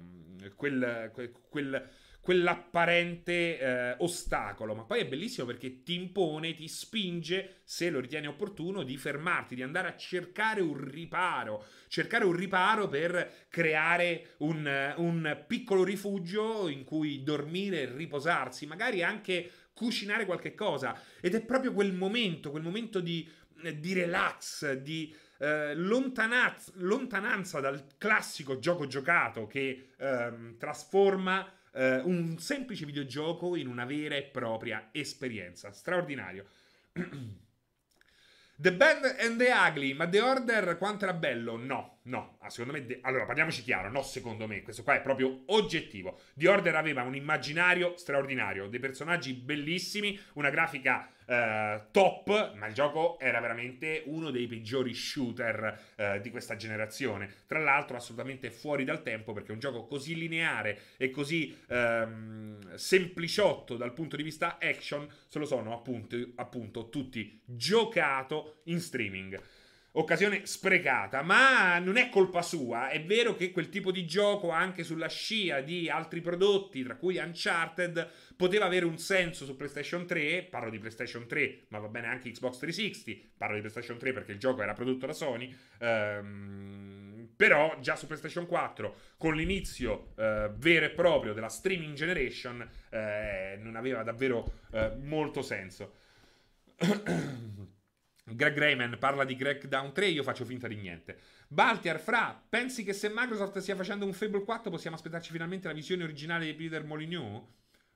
quel, quel, quel quell'apparente eh, ostacolo, ma poi è bellissimo perché ti impone, ti spinge, se lo ritieni opportuno, di fermarti, di andare a cercare un riparo, cercare un riparo per creare un, un piccolo rifugio in cui dormire riposarsi, magari anche cucinare qualche cosa. Ed è proprio quel momento, quel momento di, di relax, di... Eh, lontanaz- lontananza dal classico gioco giocato che ehm, trasforma eh, un semplice videogioco in una vera e propria esperienza. Straordinario. The Bad and the Ugly, ma The Order quanto era bello? No, no, ah, secondo me... De- allora, parliamoci chiaro, no secondo me, questo qua è proprio oggettivo. The Order aveva un immaginario straordinario, dei personaggi bellissimi, una grafica Uh, top, ma il gioco era veramente uno dei peggiori shooter uh, di questa generazione. Tra l'altro, assolutamente fuori dal tempo perché un gioco così lineare e così um, sempliciotto dal punto di vista action se lo sono appunto, appunto tutti giocato in streaming occasione sprecata, ma non è colpa sua. È vero che quel tipo di gioco, anche sulla scia di altri prodotti, tra cui Uncharted, poteva avere un senso su PlayStation 3. Parlo di PlayStation 3, ma va bene anche Xbox 360. Parlo di PlayStation 3 perché il gioco era prodotto da Sony. Ehm, però già su PlayStation 4, con l'inizio eh, vero e proprio della streaming generation, eh, non aveva davvero eh, molto senso. Greg Rayman parla di Crackdown 3, io faccio finta di niente. Baltiar, Fra, pensi che se Microsoft stia facendo un Fable 4 possiamo aspettarci finalmente la visione originale di Peter Molyneux?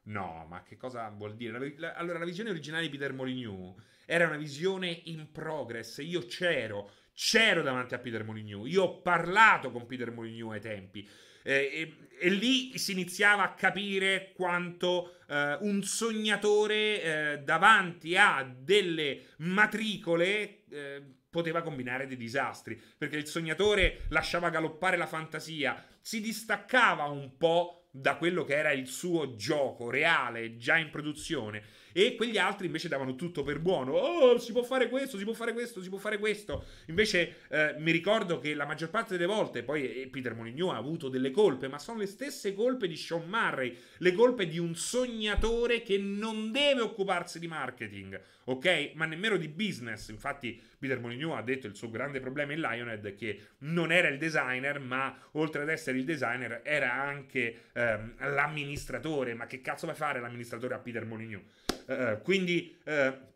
No, ma che cosa vuol dire? allora, la visione originale di Peter Molyneux era una visione in progress. Io c'ero, c'ero davanti a Peter Molyneux. Io ho parlato con Peter Molyneux ai tempi. Eh, e, e, lì si iniziava a capire quanto eh, un sognatore eh, davanti a delle matricole eh, poteva combinare dei disastri, perché il sognatore lasciava galoppare la fantasia, si distaccava un po' da quello che era il suo gioco reale, già in produzione e quegli altri invece davano tutto per buono. Oh, si può fare questo, si può fare questo, si può fare questo. Invece eh, mi ricordo che la maggior parte delle volte, poi eh, Peter Molyneux ha avuto delle colpe, ma sono le stesse colpe di Sean Murray, le colpe di un sognatore che non deve occuparsi di marketing, ok? Ma nemmeno di business. Infatti Peter Molyneux ha detto il suo grande problema in Lionhead che non era il designer, ma oltre ad essere il designer era anche ehm, l'amministratore. Ma che cazzo va a fare l'amministratore a Peter Molyneux? Uh, quindi uh,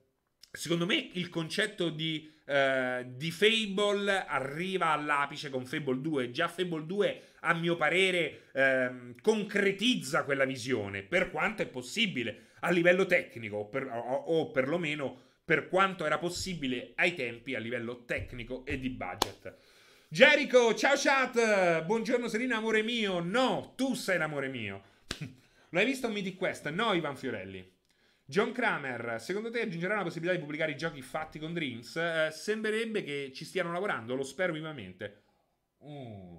Secondo me il concetto di, uh, di, Fable arriva all'apice con Fable 2. Già Fable 2, a mio parere, uh, concretizza quella visione, per quanto è possibile a livello tecnico, per, o, o perlomeno per quanto era possibile ai tempi a livello tecnico e di budget. Jericho, ciao chat! Buongiorno Serena, amore mio. No, tu sei l'amore mio. L'hai visto un Mythic Quest? No, Ivan Fiorelli. John Kramer, secondo te aggiungerà la possibilità di pubblicare i giochi fatti con Dreams? Eh, sembrerebbe che ci stiano lavorando, lo spero vivamente. Mm.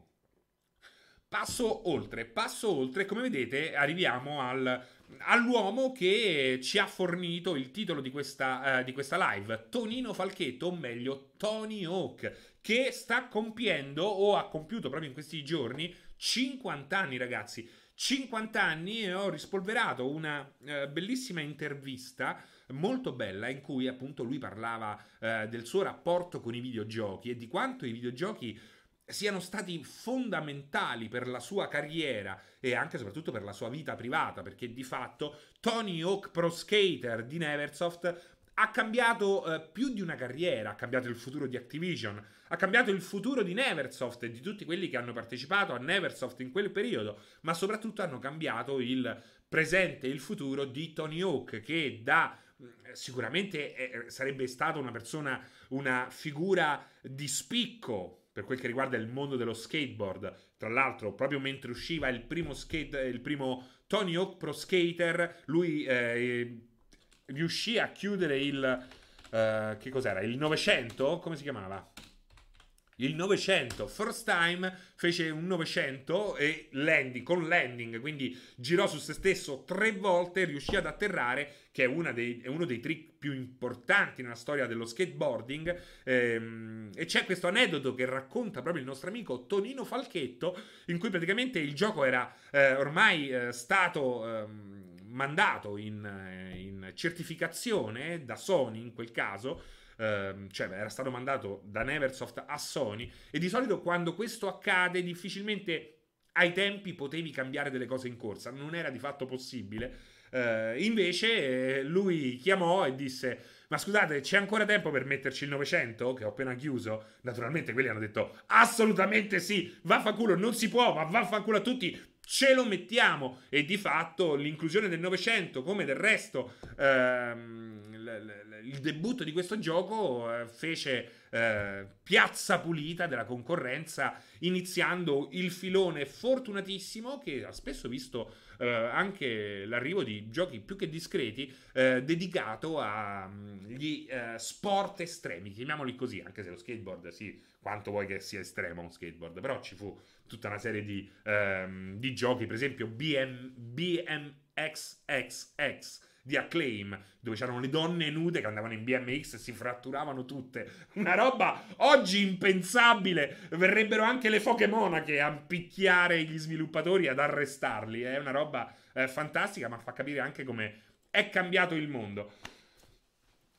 Passo oltre, passo oltre, come vedete arriviamo al, all'uomo che ci ha fornito il titolo di questa, uh, di questa live, Tonino Falchetto, o meglio Tony Hawk, che sta compiendo o ha compiuto proprio in questi giorni 50 anni ragazzi. 50 anni e ho rispolverato una eh, bellissima intervista molto bella in cui appunto lui parlava eh, del suo rapporto con i videogiochi e di quanto i videogiochi siano stati fondamentali per la sua carriera e anche e soprattutto per la sua vita privata, perché di fatto Tony Hawk Pro Skater di Neversoft ha cambiato eh, più di una carriera, ha cambiato il futuro di Activision, ha cambiato il futuro di Neversoft e di tutti quelli che hanno partecipato a Neversoft in quel periodo, ma soprattutto hanno cambiato il presente e il futuro di Tony Hawk che da mm, sicuramente eh, sarebbe stata una persona, una figura di spicco per quel che riguarda il mondo dello skateboard. Tra l'altro, proprio mentre usciva il primo, skate, il primo Tony Hawk Pro Skater, lui eh, riuscì a chiudere il... Uh, che cos'era? Il 900? Come si chiamava? Il 900, first time, fece un 900 e landing, con landing, quindi girò su se stesso tre volte riuscì ad atterrare, che è, dei, è, uno dei trick più importanti nella storia dello skateboarding. Ehm, e c'è questo aneddoto che racconta proprio il nostro amico Tonino Falchetto, in cui praticamente il gioco era eh, ormai eh, stato... Ehm, mandato in, eh, in certificazione da Sony in quel caso, Uh, cioè era stato mandato da Neversoft a Sony e di solito quando questo accade difficilmente ai tempi potevi cambiare delle cose in corsa, non era di fatto possibile. Uh, invece eh, lui chiamò e disse ma scusate c'è ancora tempo per metterci il 900 che ho appena chiuso? Naturalmente quelli hanno detto assolutamente sì, vaffanculo, non si può, ma vaffanculo a tutti, ce lo mettiamo e di fatto l'inclusione del Novecento come del resto ehm, il debutto di questo gioco eh, fece eh, piazza pulita della concorrenza iniziando il filone fortunatissimo che ha spesso visto eh, anche l'arrivo di giochi più che discreti eh, dedicato agli mm, uh, sport estremi chiamiamoli così anche se lo skateboard sì quanto vuoi che sia estremo un skateboard però ci fu tutta una serie di, um, di giochi, per esempio BM, BMXXX di Acclaim, dove c'erano le donne nude che andavano in BMX e si fratturavano tutte. Una roba oggi impensabile. Verrebbero anche le foche monache a picchiare gli sviluppatori ad arrestarli. È una roba eh, fantastica, ma fa capire anche come è cambiato il mondo.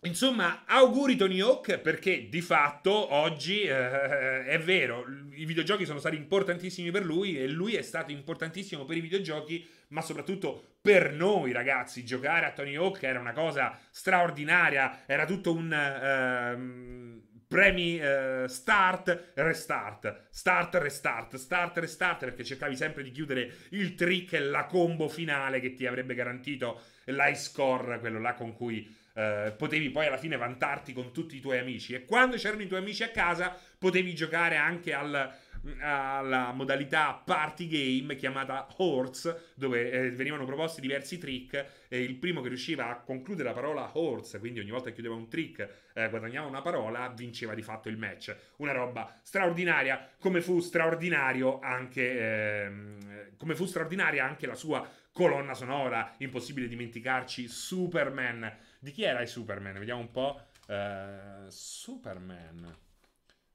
Insomma, auguri Tony Hawk perché di fatto oggi eh, è vero, i videogiochi sono stati importantissimi per lui e lui è stato importantissimo per i videogiochi, ma soprattutto per noi ragazzi. Giocare a Tony Hawk era una cosa straordinaria, era tutto un... Uh, premi uh, start, restart, start, restart, start, restart, perché cercavi sempre di chiudere il trick e la combo finale che ti avrebbe garantito l'high score, quello là con cui Uh, potevi poi alla fine vantarti con tutti i tuoi amici. E quando c'erano i tuoi amici a casa potevi giocare anche al, alla modalità party game chiamata Horse dove eh, venivano proposti diversi trick e il primo che riusciva a concludere la parola Horse quindi ogni volta che chiudeva un trick eh, guadagnava una parola vinceva di fatto il match. Una roba straordinaria come fu straordinario anche ehm, come fu straordinaria anche la sua colonna sonora. Impossibile dimenticarci Superman di chi era il Superman? Vediamo un po'. Uh, Superman.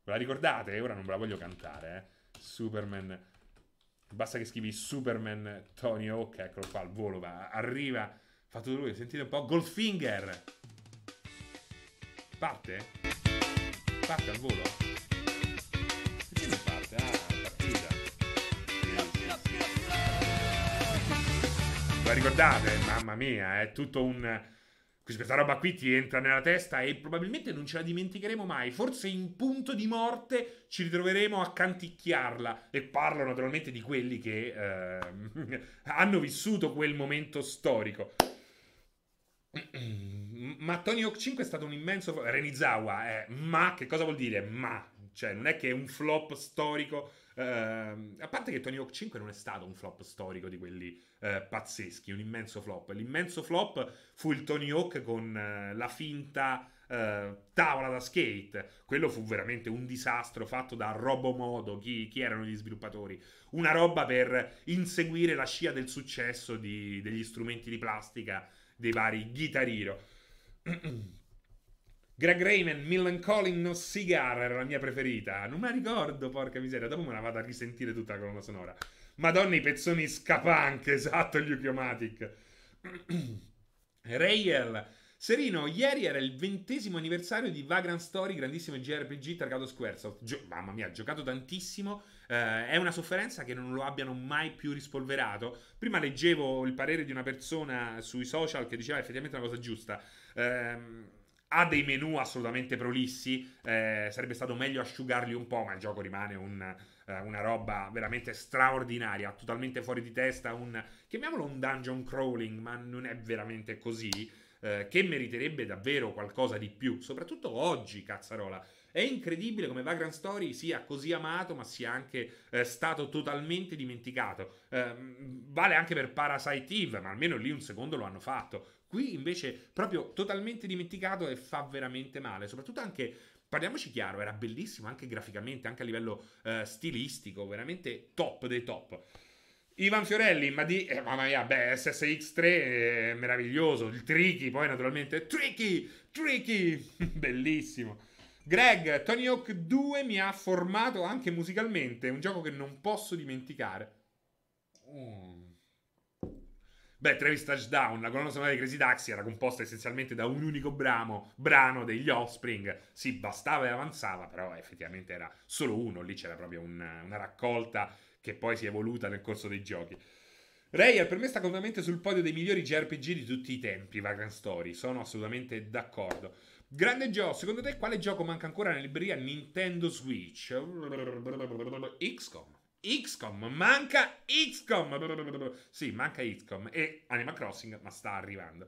Ve la ricordate? Ora non ve la voglio cantare, eh. Superman. Basta che scrivi Superman Tony Hawk, eccolo qua al volo, va, arriva. Fatto lui, sentite un po'. Goldfinger. Parte? Parte al volo? Perché non parte? Ah, partita. Ve la ricordate? Mamma mia, è tutto un questa roba qui ti entra nella testa e probabilmente non ce la dimenticheremo mai. Forse in punto di morte ci ritroveremo a canticchiarla. E parlo naturalmente di quelli che eh, hanno vissuto quel momento storico. Ma Tony Hawk 5 è stato un immenso. Renizawa, eh, ma che cosa vuol dire? Ma, cioè, non è che è un flop storico Uh, a parte che Tony Hawk 5 non è stato un flop storico di quelli uh, pazzeschi, un immenso flop. L'immenso flop fu il Tony Hawk con uh, la finta tavola da skate. Quello fu veramente un disastro fatto da Robomodo. Chi, chi erano gli sviluppatori? Una roba per inseguire la scia del successo di, degli strumenti di plastica dei vari Guitar Hero. Greg Raymond, Millen Calling No Cigar era la mia preferita. Non me la ricordo, porca miseria. Dopo me la vado a risentire tutta la colonna sonora. Madonna, i pezzoni scapanche, esatto, gli Ukiomatic. Rayel. Serino, ieri era il ventesimo anniversario di Vagrant Story, grandissimo JRPG targato Squaresoft. Gio- mamma mia, ha giocato tantissimo. Eh, è una sofferenza che non lo abbiano mai più rispolverato. Prima leggevo il parere di una persona sui social che diceva effettivamente una cosa giusta. Ehm ha dei menu assolutamente prolissi, eh, sarebbe stato meglio asciugarli un po', ma il gioco rimane un, eh, una roba veramente straordinaria, totalmente fuori di testa, un, chiamiamolo un dungeon crawling, ma non è veramente così, eh, che meriterebbe davvero qualcosa di più, soprattutto oggi, cazzarola. È incredibile come Vagrant Story sia così amato, ma sia anche eh, stato totalmente dimenticato. Eh, vale anche per Parasite Eve, ma almeno lì un secondo lo hanno fatto. Qui invece proprio totalmente dimenticato e fa veramente male, soprattutto anche parliamoci chiaro, era bellissimo anche graficamente, anche a livello uh, stilistico, veramente top dei top. Ivan Fiorelli, ma di... Eh, mamma mia, beh, SSX3 è meraviglioso, il Tricky, poi naturalmente... Tricky! Tricky! Bellissimo. Greg, Tony Hawk 2 mi ha formato anche musicalmente, un gioco che non posso dimenticare. Mm. Beh, Travis Touchdown, la colonna sonora di Crazy Taxi era composta essenzialmente da un unico brano, brano degli Offspring. Sì, bastava e avanzava, però effettivamente era solo uno. Lì c'era proprio una, una raccolta che poi si è evoluta nel corso dei giochi. Rayel per me sta completamente sul podio dei migliori JRPG di tutti i tempi, Vagrant Story. Sono assolutamente d'accordo. Grande Joe, secondo te quale gioco manca ancora nella libreria Nintendo Switch? XCOM. XCOM, manca XCOM. Sì, manca XCOM e Animal Crossing, ma sta arrivando.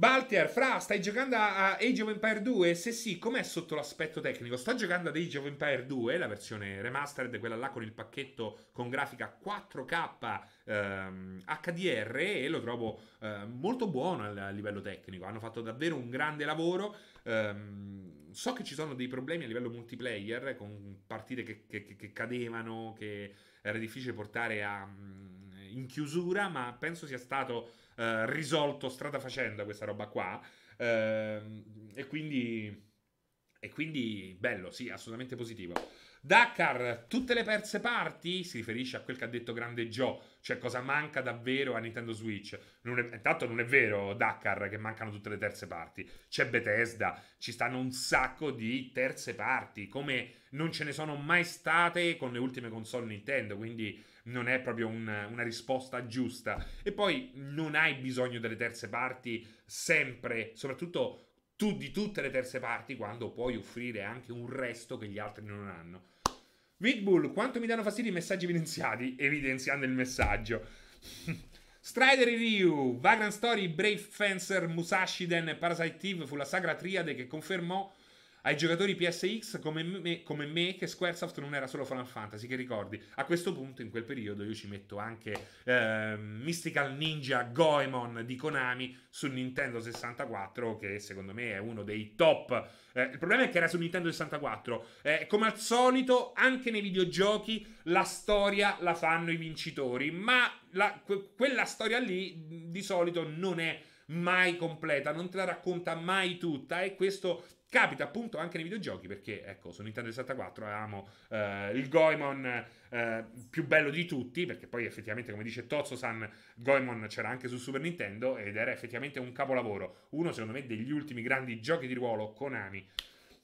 Baltier, Fra, stai giocando a Age of Empire 2? Se sì, com'è sotto l'aspetto tecnico? Sto giocando ad Age of Empire 2, la versione remastered, quella là con il pacchetto con grafica 4K ehm, HDR e lo trovo eh, molto buono a livello tecnico. Hanno fatto davvero un grande lavoro. Ehm, so che ci sono dei problemi a livello multiplayer con partite che, che, che cadevano, che era difficile portare a, mm, in chiusura, ma penso sia stato uh, risolto strada facendo questa roba qua. Uh, e quindi. E quindi bello, sì, assolutamente positivo. Dakar, tutte le terze parti? Si riferisce a quel che ha detto Grande Joe, cioè cosa manca davvero a Nintendo Switch. Non è, intanto non è vero, Dakar, che mancano tutte le terze parti. C'è Bethesda, ci stanno un sacco di terze parti, come non ce ne sono mai state con le ultime console Nintendo, quindi non è proprio un, una risposta giusta. E poi non hai bisogno delle terze parti sempre, soprattutto tu di tutte le terze parti quando puoi offrire anche un resto che gli altri non hanno. Vidbull, quanto mi danno fastidio i messaggi evidenziati? Evidenziando il messaggio. Strider Ryu, Vagrant Story, Brave Fencer, Musashiden e Parasite Eve fu la sagra triade che confermò ai giocatori PSX come me, come me, che Squaresoft non era solo Final Fantasy, che ricordi. A questo punto, in quel periodo, io ci metto anche eh, Mystical Ninja Goemon di Konami su Nintendo 64, che secondo me è uno dei top. Eh, il problema è che era su Nintendo 64. Eh, come al solito, anche nei videogiochi, la storia la fanno i vincitori, ma la, que- quella storia lì di solito non è mai completa, non te la racconta mai tutta e questo Capita appunto anche nei videogiochi perché, ecco, su Nintendo 64 avevamo eh, il Goemon eh, più bello di tutti, perché poi effettivamente, come dice Tozzo-san, Goemon c'era anche su Super Nintendo ed era effettivamente un capolavoro. Uno, secondo me, degli ultimi grandi giochi di ruolo Konami.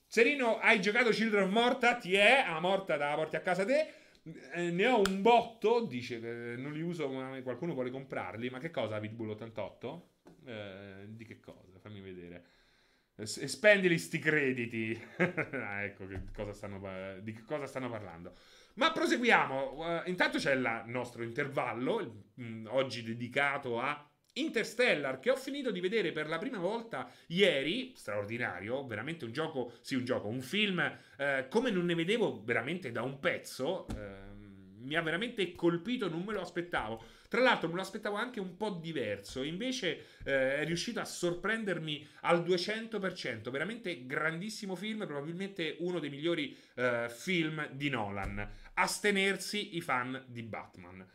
Serino, hai giocato Children of Morta? Ti è? A Morta da porti a casa te? Eh, ne ho un botto, dice che non li uso, ma qualcuno vuole comprarli. Ma che cosa, Pitbull 88? Eh, di che cosa? fammi vedere. Spendili sti crediti. ah, ecco che cosa stanno, di che cosa stanno parlando. Ma proseguiamo. Uh, intanto c'è il nostro intervallo, mh, mm, oggi dedicato a Interstellar, che ho finito di vedere per la prima volta ieri, straordinario, veramente un gioco, sì un gioco, un film eh, come non ne vedevo veramente da un pezzo, eh, mi ha veramente colpito, non me lo aspettavo. Tra l'altro me lo aspettavo anche un po' diverso, invece eh, è riuscito a sorprendermi al 200%, veramente grandissimo film, probabilmente uno dei migliori eh, film di Nolan. Astenersi i fan di Batman.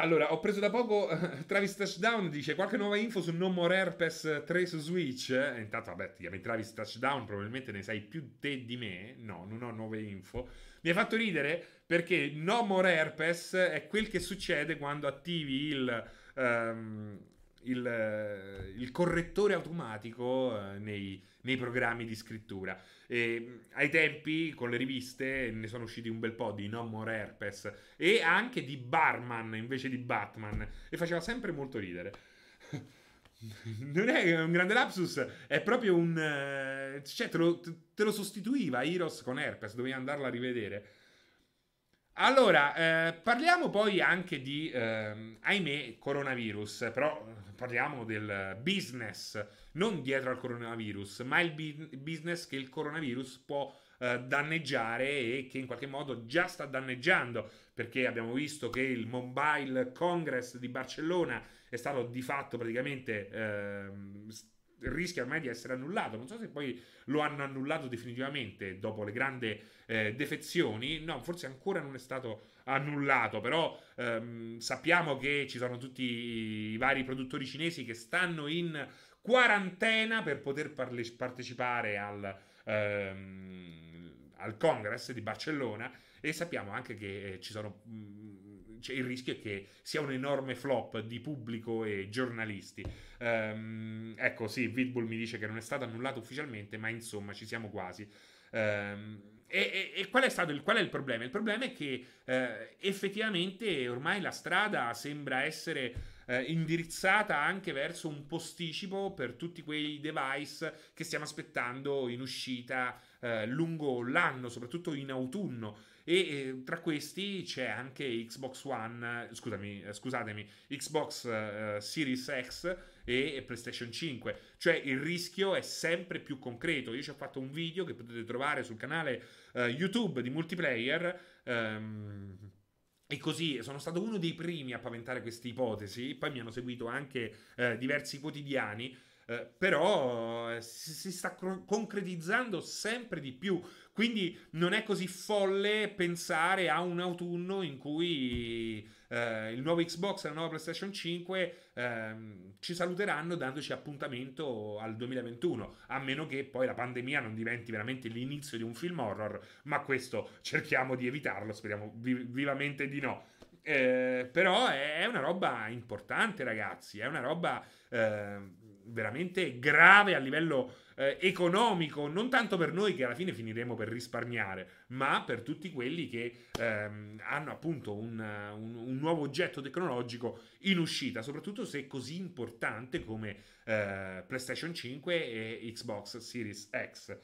Allora, ho preso da poco Travis Touchdown, dice qualche nuova info su No More Herpes 3 su Switch. Eh, intanto, vabbè, ti chiami Travis Touchdown, probabilmente ne sai più te di me. No, non ho nuove info. Mi ha fatto ridere perché No More Herpes è quel che succede quando attivi il... Um, il, eh, il, correttore automatico uh, nei, nei, programmi di scrittura. E, ai tempi, con le riviste, ne sono usciti un bel po' di No More Herpes e anche di Barman invece di Batman. E faceva sempre molto ridere. non è un grande lapsus, è proprio un. Uh, cioè, te lo, te lo sostituiva Heroes con Herpes, dovevi andarla a rivedere. Allora, eh, parliamo poi anche di, eh, ahimè, coronavirus, però parliamo del business, non dietro al coronavirus, ma il business che il coronavirus può eh, danneggiare e che in qualche modo già sta danneggiando, perché abbiamo visto che il Mobile Congress di Barcellona è stato di fatto praticamente ehm, rischia ormai di essere annullato. Non so se poi lo hanno annullato definitivamente dopo le grandi eh, defezioni. No, forse ancora non è stato annullato, però ehm, sappiamo che ci sono tutti i vari produttori cinesi che stanno in quarantena per poter parle- partecipare al, ehm, al Congress di Barcellona e sappiamo anche che eh, ci sono... Mh, mm, cioè il rischio è che sia un enorme flop di pubblico e giornalisti. Um, ecco, sì, Vidbull mi dice che non è stato annullato ufficialmente, ma insomma ci siamo quasi. Um, e, e, e qual, è il, qual è il problema? Il problema è che eh, effettivamente ormai la strada sembra essere eh, indirizzata anche verso un posticipo per tutti quei device che stiamo aspettando in uscita eh, lungo l'anno, soprattutto in autunno. E eh, tra questi c'è anche Xbox One, scusami, eh, scusatemi, Xbox uh, Series X e PlayStation 5. Cioè il rischio è sempre più concreto. Io ci ho fatto un video che potete trovare sul canale uh, YouTube di multiplayer. Um, e così sono stato uno dei primi a paventare queste ipotesi, poi mi hanno seguito anche eh, diversi quotidiani, eh, però si, si, sta cro- concretizzando sempre di più. Quindi non è così folle pensare a un autunno in cui eh, il nuovo Xbox e la nuova PlayStation 5 ehm, ci saluteranno dandoci appuntamento al 2021, a meno che poi la pandemia non diventi veramente l'inizio di un film horror, ma questo cerchiamo di evitarlo, speriamo vi- vivamente di no. Eh, però è una roba importante, ragazzi. È una roba eh, veramente grave a livello eh, economico, non tanto per noi che alla fine finiremo per risparmiare, ma per tutti quelli che ehm, hanno appunto un, un, un, nuovo oggetto tecnologico in uscita, soprattutto se così importante come eh, PlayStation 5 e Xbox Series X.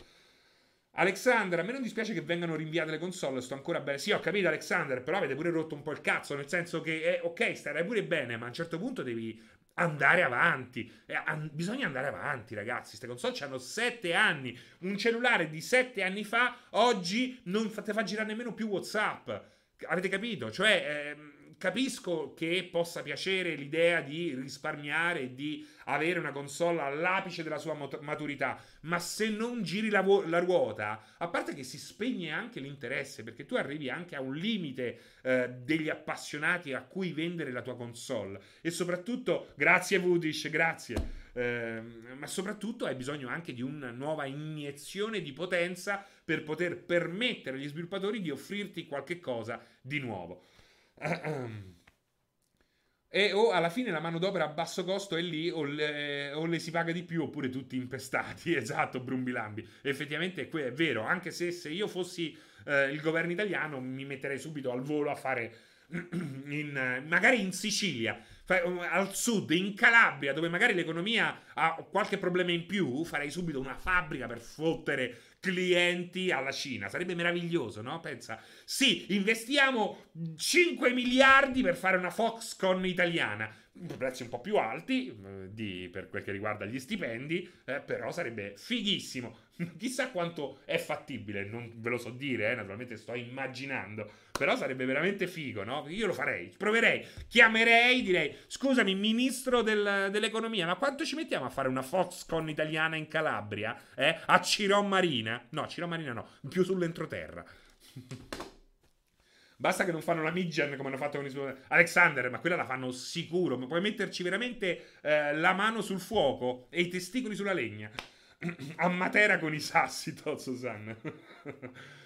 Alexander, a me non dispiace che vengano rinviate le console, sto ancora bene. Sì, ho capito Alexander, però avete pure rotto un po' il cazzo, nel senso che, eh, ok, starai pure bene, ma a un certo punto devi andare avanti. Eh, an- bisogna andare avanti, ragazzi. Queste console hanno 7 anni. Un cellulare di 7 anni fa, oggi non fa- fa girare nemmeno più WhatsApp. Avete capito? Cioè, ehm, capisco che possa piacere l'idea di risparmiare e di avere una console all'apice della sua maturità, ma se non giri la, vo- la, ruota, a parte che si spegne anche l'interesse, perché tu arrivi anche a un limite eh, degli appassionati a cui vendere la tua console e soprattutto, grazie Vudish, grazie. Eh, ma soprattutto hai bisogno anche di una nuova iniezione di potenza per poter permettere agli sviluppatori di offrirti qualche cosa di nuovo. E o alla fine la manodopera a basso costo è lì, o le, o le si paga di più, oppure tutti impestati. esatto, Brumbilambi. Effettivamente è vero, anche se, se io fossi eh, il governo italiano mi metterei subito al volo a fare in, magari in Sicilia, al sud, in Calabria, dove magari l'economia ha qualche problema in più, farei subito una fabbrica per fottere clienti alla Cina. Sarebbe meraviglioso, no? Pensa, sì, investiamo 5 miliardi per fare una Foxconn italiana prezzi un po' più alti eh, di, per quel che riguarda gli stipendi, eh, però sarebbe fighissimo. Chissà quanto è fattibile, non ve lo so dire, eh, naturalmente sto immaginando, però sarebbe veramente figo, no? Io lo farei, proverei, chiamerei, direi, scusami, ministro del, dell'economia, ma quanto ci mettiamo a fare una Foxconn italiana in Calabria? Eh? A Ciron Marina? No, Ciron Marina no, più sull'entroterra. Basta che non fanno la Midgen come hanno fatto con Alexander, ma quella la fanno sicuro. Puoi metterci veramente eh, la mano sul fuoco e i testicoli sulla legna. A Matera con i sassi, Tozzo San.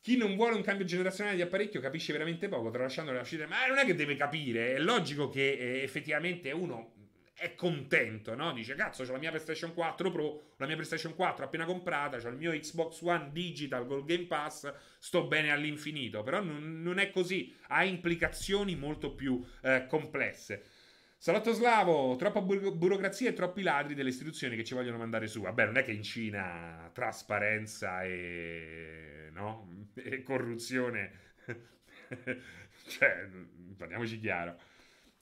Chi non vuole un cambio generazionale di apparecchio capisce veramente poco, tralasciando le uscite. Ma non è che deve capire, è logico che eh, effettivamente uno è contento, no? Dice, cazzo, ho la mia PlayStation 4 Pro, la mia PlayStation 4 appena comprata, ho il mio Xbox One Digital col Game Pass, sto bene all'infinito. Però non, non è così, ha implicazioni molto più eh, complesse. Salotto slavo, troppa bu- burocrazia e troppi ladri delle istituzioni che ci vogliono mandare su. Vabbè, non è che in Cina trasparenza e, no? e corruzione... cioè, parliamoci chiaro.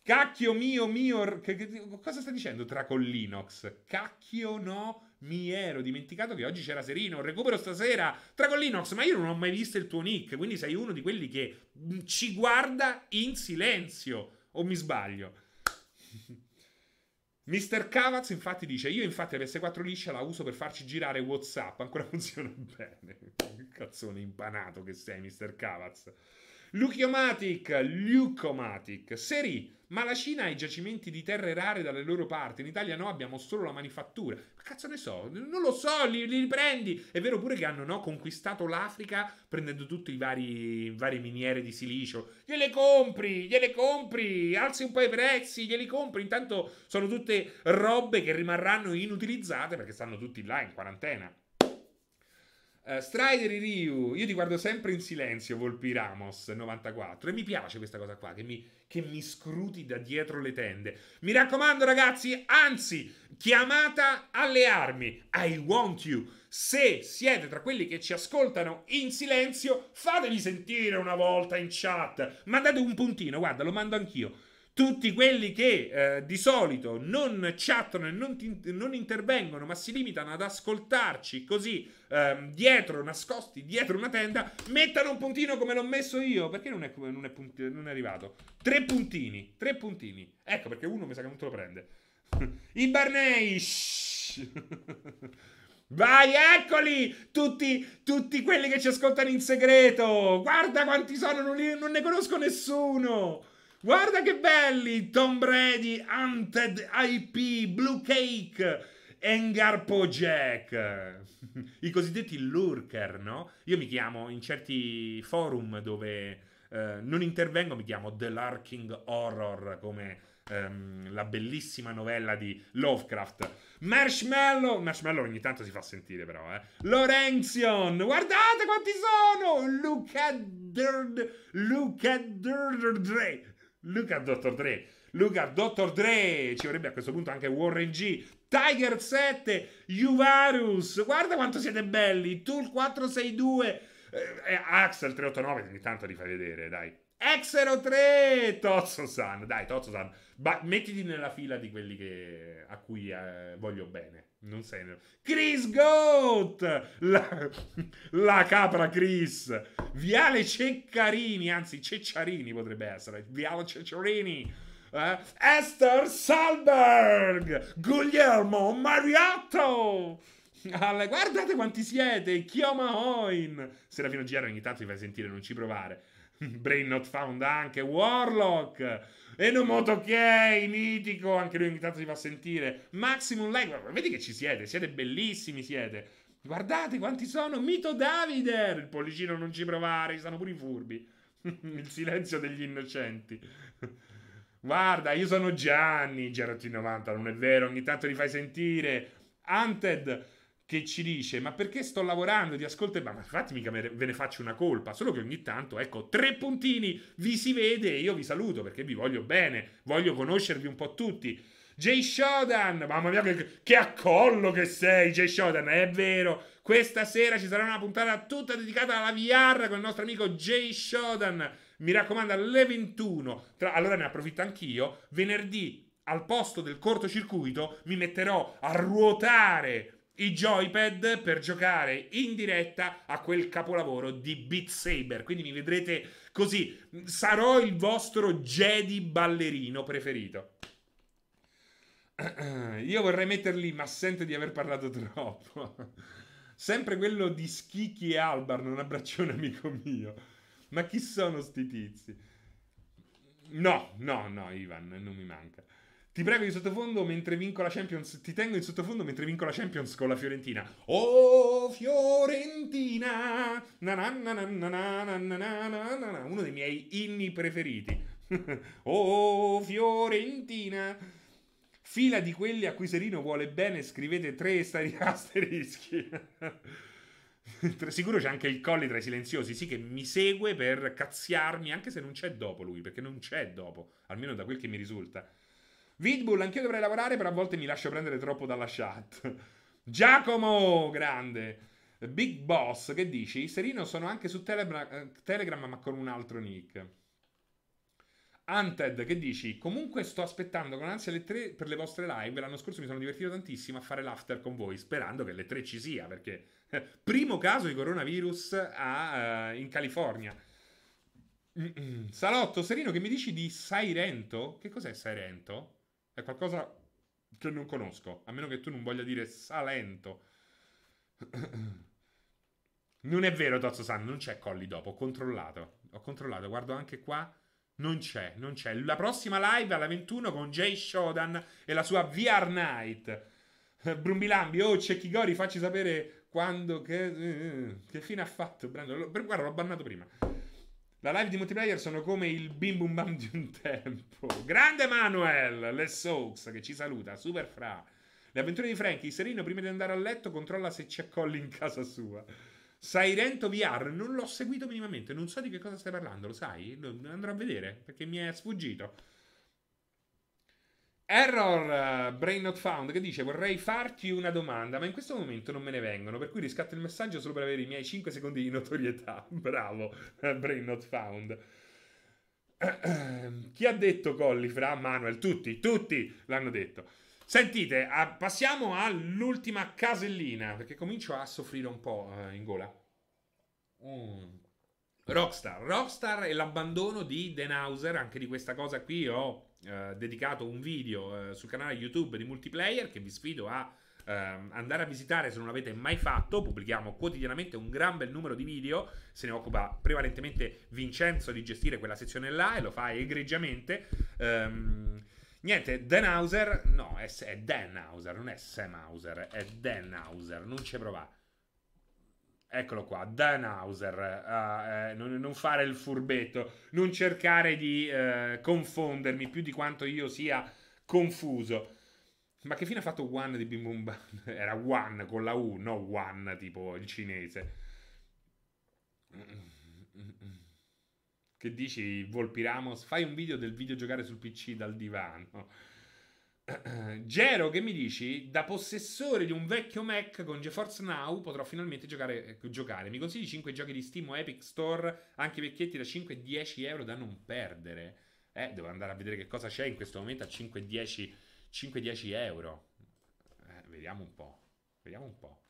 Cacchio mio mio. Che, che, cosa sta dicendo tra con Linux? Cacchio no. Mi ero dimenticato che oggi c'era Serino. Recupero stasera tra con Linux. Ma io non ho mai visto il tuo nick. Quindi sei uno di quelli che ci guarda in silenzio. O mi sbaglio? Mr. Cavaz infatti dice: Io infatti la PS4 liscia la uso per farci girare WhatsApp. Ancora funziona bene. Che cazzone impanato che sei, Mr. Cavaz. Leucomatic, Leucomatic, Seri, ma la Cina ha i giacimenti di terre rare dalle loro parti, in Italia no, abbiamo solo la manifattura. Ma cazzo ne so? Non lo so, li, li riprendi. È vero pure che hanno no, conquistato l'Africa prendendo tutte i vari, vari miniere di silicio. Gliele compri, gliele compri, alzi un po' i prezzi, glieli compri. Intanto sono tutte robe che rimarranno inutilizzate perché stanno tutti là in quarantena. Uh, Strider Ryu, io ti guardo sempre in silenzio, Volpi Ramos 94 e mi piace questa cosa qua, che mi, che mi scruti da dietro le tende. Mi raccomando ragazzi, anzi, chiamata alle armi, I want you. Se siete tra quelli che ci ascoltano in silenzio, fatevi sentire una volta in chat, mandate un puntino, guarda, lo mando anch'io tutti quelli che eh, di solito non chattano e non, ti, non, intervengono, ma si limitano ad ascoltarci così eh, dietro, nascosti dietro una tenda, mettano un puntino come l'ho messo io. Perché non è, non è, punti, non è arrivato? Tre puntini, tre puntini. Ecco perché uno mi sa che non te lo prende. I Barney. Vai, eccoli! Tutti, tutti, quelli che ci ascoltano in segreto! Guarda quanti sono, non, li, non ne conosco nessuno! Guarda che belli! Tom Brady, Hunted IP, Blue Cake, Engarpo Jack. I cosiddetti lurker, no? Io mi chiamo in certi forum dove eh, non intervengo, mi chiamo The Larking Horror, come ehm, la bellissima novella di Lovecraft. Marshmallow, Marshmallow ogni tanto si fa sentire però, eh. Lorenzion, guardate quanti sono! Luca Derd, Luca Luca Dr. Dre. Luca Dr. Dre. Ci vorrebbe a questo punto anche Warren G. Tiger 7. Juvarus. Guarda quanto siete belli. Tool 462. Eh, Axel 389. Ogni tanto li fai vedere, dai. Exero 3. Tozzo-san. Dai, Tozzo-san. Ba- mettiti nella fila di quelli che, a cui eh, voglio bene. Non sei. Chris Goat! La, la, capra Chris. Viale Ceccarini, anzi Cecciarini potrebbe essere. Viale Ceccarini. Eh? Esther Salberg. Guglielmo Mariotto. Alle, guardate quanti siete. Chioma Hoin. Serafino Giro ogni tanto ti fai sentire, non ci provare. Brain Not Found anche. Warlock. Enomoto Kei, mitico, anche lui ogni tanto si fa sentire. Maximum Like, vedi che ci siete, siete bellissimi, siete. Guardate quanti sono, Mito Davider, il pollicino non ci provare, stanno pure i furbi. il silenzio degli innocenti. Guarda, io sono Gianni, Gerotti 90, non è vero, ogni tanto li fai sentire. Hunted, che ci dice ma perché sto lavorando ti ascolto? Ma infatti mica ve ne faccio una colpa solo che ogni tanto ecco tre puntini vi si vede e io vi saluto perché vi voglio bene voglio conoscervi un po' tutti. Jay Shodan mamma mia che, che accollo che sei Jay Shodan è vero. Questa sera ci sarà una puntata tutta dedicata alla VR con il nostro amico Jay Shodan. Mi raccomando alle 21 Tra, allora ne approfitto anch'io venerdì al posto del cortocircuito mi metterò a ruotare i joypad per giocare in diretta a quel capolavoro di Beat Saber. Quindi mi vedrete così. Sarò il vostro Jedi ballerino preferito. Io vorrei metterli, ma sento di aver parlato troppo. Sempre quello di Schicchi e Albar, non abbraccione amico mio. Ma chi sono sti tizi? No, no, no, Ivan, non mi manca. Ti prego di sottofondo mentre vinco la Champions. Ti tengo in sottofondo mentre vinco la Champions con la Fiorentina. Oh, Fiorentina! Uno dei miei inni preferiti. oh, Fiorentina! Fila di quelli a cui Serino vuole bene, scrivete tre asterischi. Sicuro c'è anche il Colli tra i silenziosi, sì, che mi segue per cazziarmi, anche se non c'è dopo lui, perché non c'è dopo, almeno da quel che mi risulta. Vidbull, anch'io dovrei lavorare, però a volte mi lascio prendere troppo dalla chat. Giacomo, grande. Big Boss, che dici? Serino sono anche su Telegram, Telegram ma con un altro nick. Anted, che dici? Comunque sto aspettando con ansia le tre per le vostre live. L'anno scorso mi sono divertito tantissimo a fare l'after con voi, sperando che le tre ci sia, perché primo caso di coronavirus a, uh, in California. Mm-mm. Salotto, Serino, che mi dici di Sairento? Che cos'è Sairento? È qualcosa che non conosco, a meno che tu non voglia dire Salento. Non è vero, Tozzo San, non c'è Colli dopo, ho controllato. Ho controllato, guardo anche qua. Non c'è, non c'è. La prossima live alla 21 con Jay Shodan e la sua VR Night. Brumbilambi, oh Cecchigori, facci sapere quando, che, che fine ha fatto Brando. Guarda, l'ho bannato prima. La live di multiplayer sono come il bim bum bam di un tempo. Grande Manuel, le Soaks che ci saluta, super fra. Le avventure di Frankie, Serino prima di andare a letto controlla se c'è Colli in casa sua. Sairento VR, non l'ho seguito minimamente, non so di che cosa stai parlando, lo sai? Andrò a vedere perché mi è sfuggito. Error uh, Brain Not Found che dice vorrei farti una domanda ma in questo momento non me ne vengono per cui riscatto il messaggio solo per avere i miei 5 secondi di notorietà. Bravo Brain Not Found. Chi ha detto Colli fra Manuel tutti tutti l'hanno detto. Sentite a, passiamo all'ultima casellina perché comincio a soffrire un po' uh, in gola. Mm. Rockstar Rockstar e l'abbandono di Den Hauser anche di questa cosa qui ho eh, dedicato un video eh, sul canale YouTube di multiplayer che vi sfido a eh, andare a visitare se non l'avete mai fatto. Pubblichiamo quotidianamente un gran bel numero di video. Se ne occupa prevalentemente Vincenzo di gestire quella sezione là e lo fa egregiamente. Um, niente, Dan Hauser, no, è, è Dan Hauser, non è Sam Hauser, è Dan Hauser, non ci provare. Eccolo qua, Dan Hauser, uh, eh, non, non, fare il furbetto, non cercare di uh, confondermi più di quanto io sia confuso. Ma che fine ha fatto One di Bim Bum Era One con la U, no One tipo il cinese. Che dici, Volpi Ramos? Fai un video del video giocare sul PC dal divano. Gero, che mi dici? Da possessore di un vecchio Mac con GeForce Now potrò finalmente giocare, giocare. Mi consigli 5 giochi di Steam o Epic Store, anche vecchietti da 5-10 euro da non perdere? Eh, devo andare a vedere che cosa c'è in questo momento a 5-10 euro. Eh, vediamo un po'. Vediamo un po'.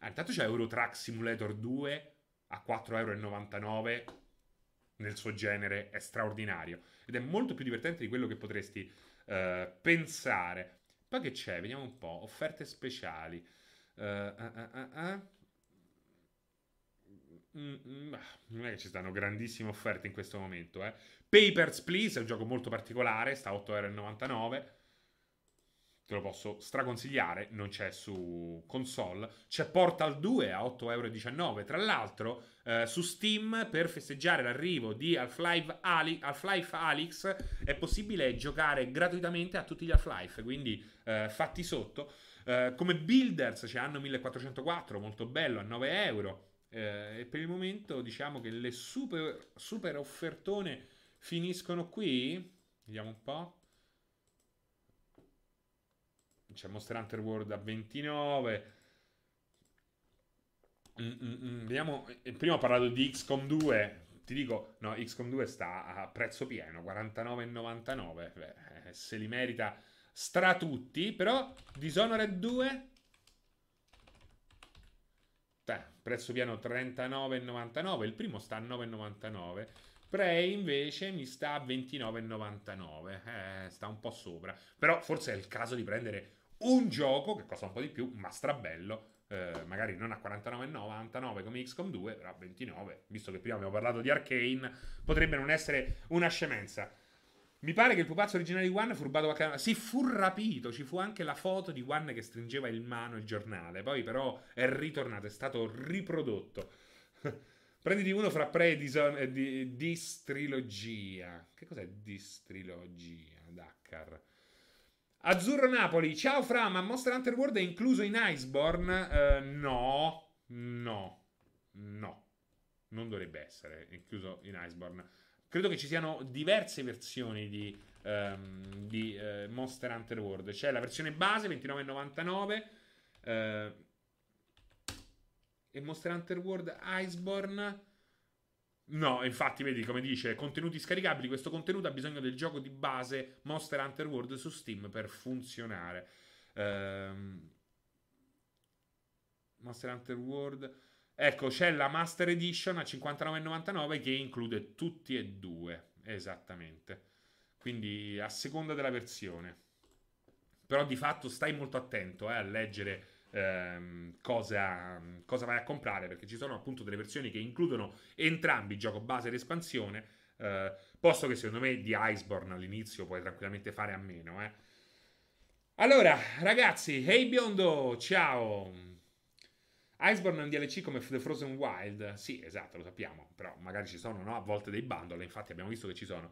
Ah, intanto c'è Eurotrack Simulator 2 a 4,99 euro. Nel suo genere è straordinario. Ed è molto più divertente di quello che potresti eh, pensare. Poi che c'è? Vediamo un po'. Offerte speciali. Uh, uh, uh, non è che ci stanno grandissime offerte in questo momento. Eh. Papers, Please è un gioco molto particolare, sta a 8,99€. Te lo posso straconsigliare, non c'è su console. C'è Portal 2 a 8,19€. Tra l'altro, eh, su Steam per festeggiare l'arrivo di Half-Life, Ali- Half-Life Alyx è possibile giocare gratuitamente a tutti gli Half-Life, quindi eh, fatti sotto. Uh, come Builders c'è anno 1404, molto bello, a 9 euro. Uh, e per il momento diciamo che le super, super offertone finiscono qui. Vediamo un po'. C'è Monster Hunter World a 29. Mm-mm-mm. Vediamo, eh, prima ho parlato di XCOM 2. Ti dico, no, XCOM 2 sta a prezzo pieno, 49,99. Beh, eh, se li merita stra tutti. Però Dishonored 2 Beh, prezzo pieno 39,99. Il primo sta a 9,99. Prey invece mi sta a 29,99. Eh, sta un po' sopra. Però forse è il caso di prendere un gioco che costa un po' di più, ma strabello. Eh, magari non a 49,99 come XCOM 2, però a 29. Visto che prima abbiamo parlato di Arcane, potrebbe non essere una scemenza. Mi pare che il pupazzo originale di One fu rubato qualche Sì, fu rapito. Ci fu anche la foto di One che stringeva in mano il giornale. Poi, però, è ritornato, è stato riprodotto. Prenditi uno fra Prey e di- Distrilogia. Che cos'è Distrilogia? Dakar. Azzurro Napoli, ciao Fra, ma Monster Hunter World è incluso in Iceborne? Uh, no, no, no, non dovrebbe essere incluso in Iceborne. Credo che ci siano diverse versioni di, um, di uh, Monster Hunter World. C'è la versione base 29,99 uh, e Monster Hunter World Iceborne No, infatti, vedi come dice, contenuti scaricabili. Questo contenuto ha bisogno del gioco di base Monster Hunter World su Steam per funzionare. Ehm... Monster Hunter World. Ecco, c'è la Master Edition a 59,99 che include tutti e due. Esattamente. Quindi a seconda della versione. Però di fatto stai molto attento eh, a leggere ehm, cosa, cosa, vai a comprare, perché ci sono appunto delle versioni che includono entrambi gioco base ed espansione, eh, posto che secondo me di Iceborne all'inizio puoi tranquillamente fare a meno. Eh. Allora, ragazzi, hey biondo, ciao! Iceborne è un DLC come The Frozen Wild? Sì, esatto, lo sappiamo, però magari ci sono no? a volte dei bundle, infatti abbiamo visto che ci sono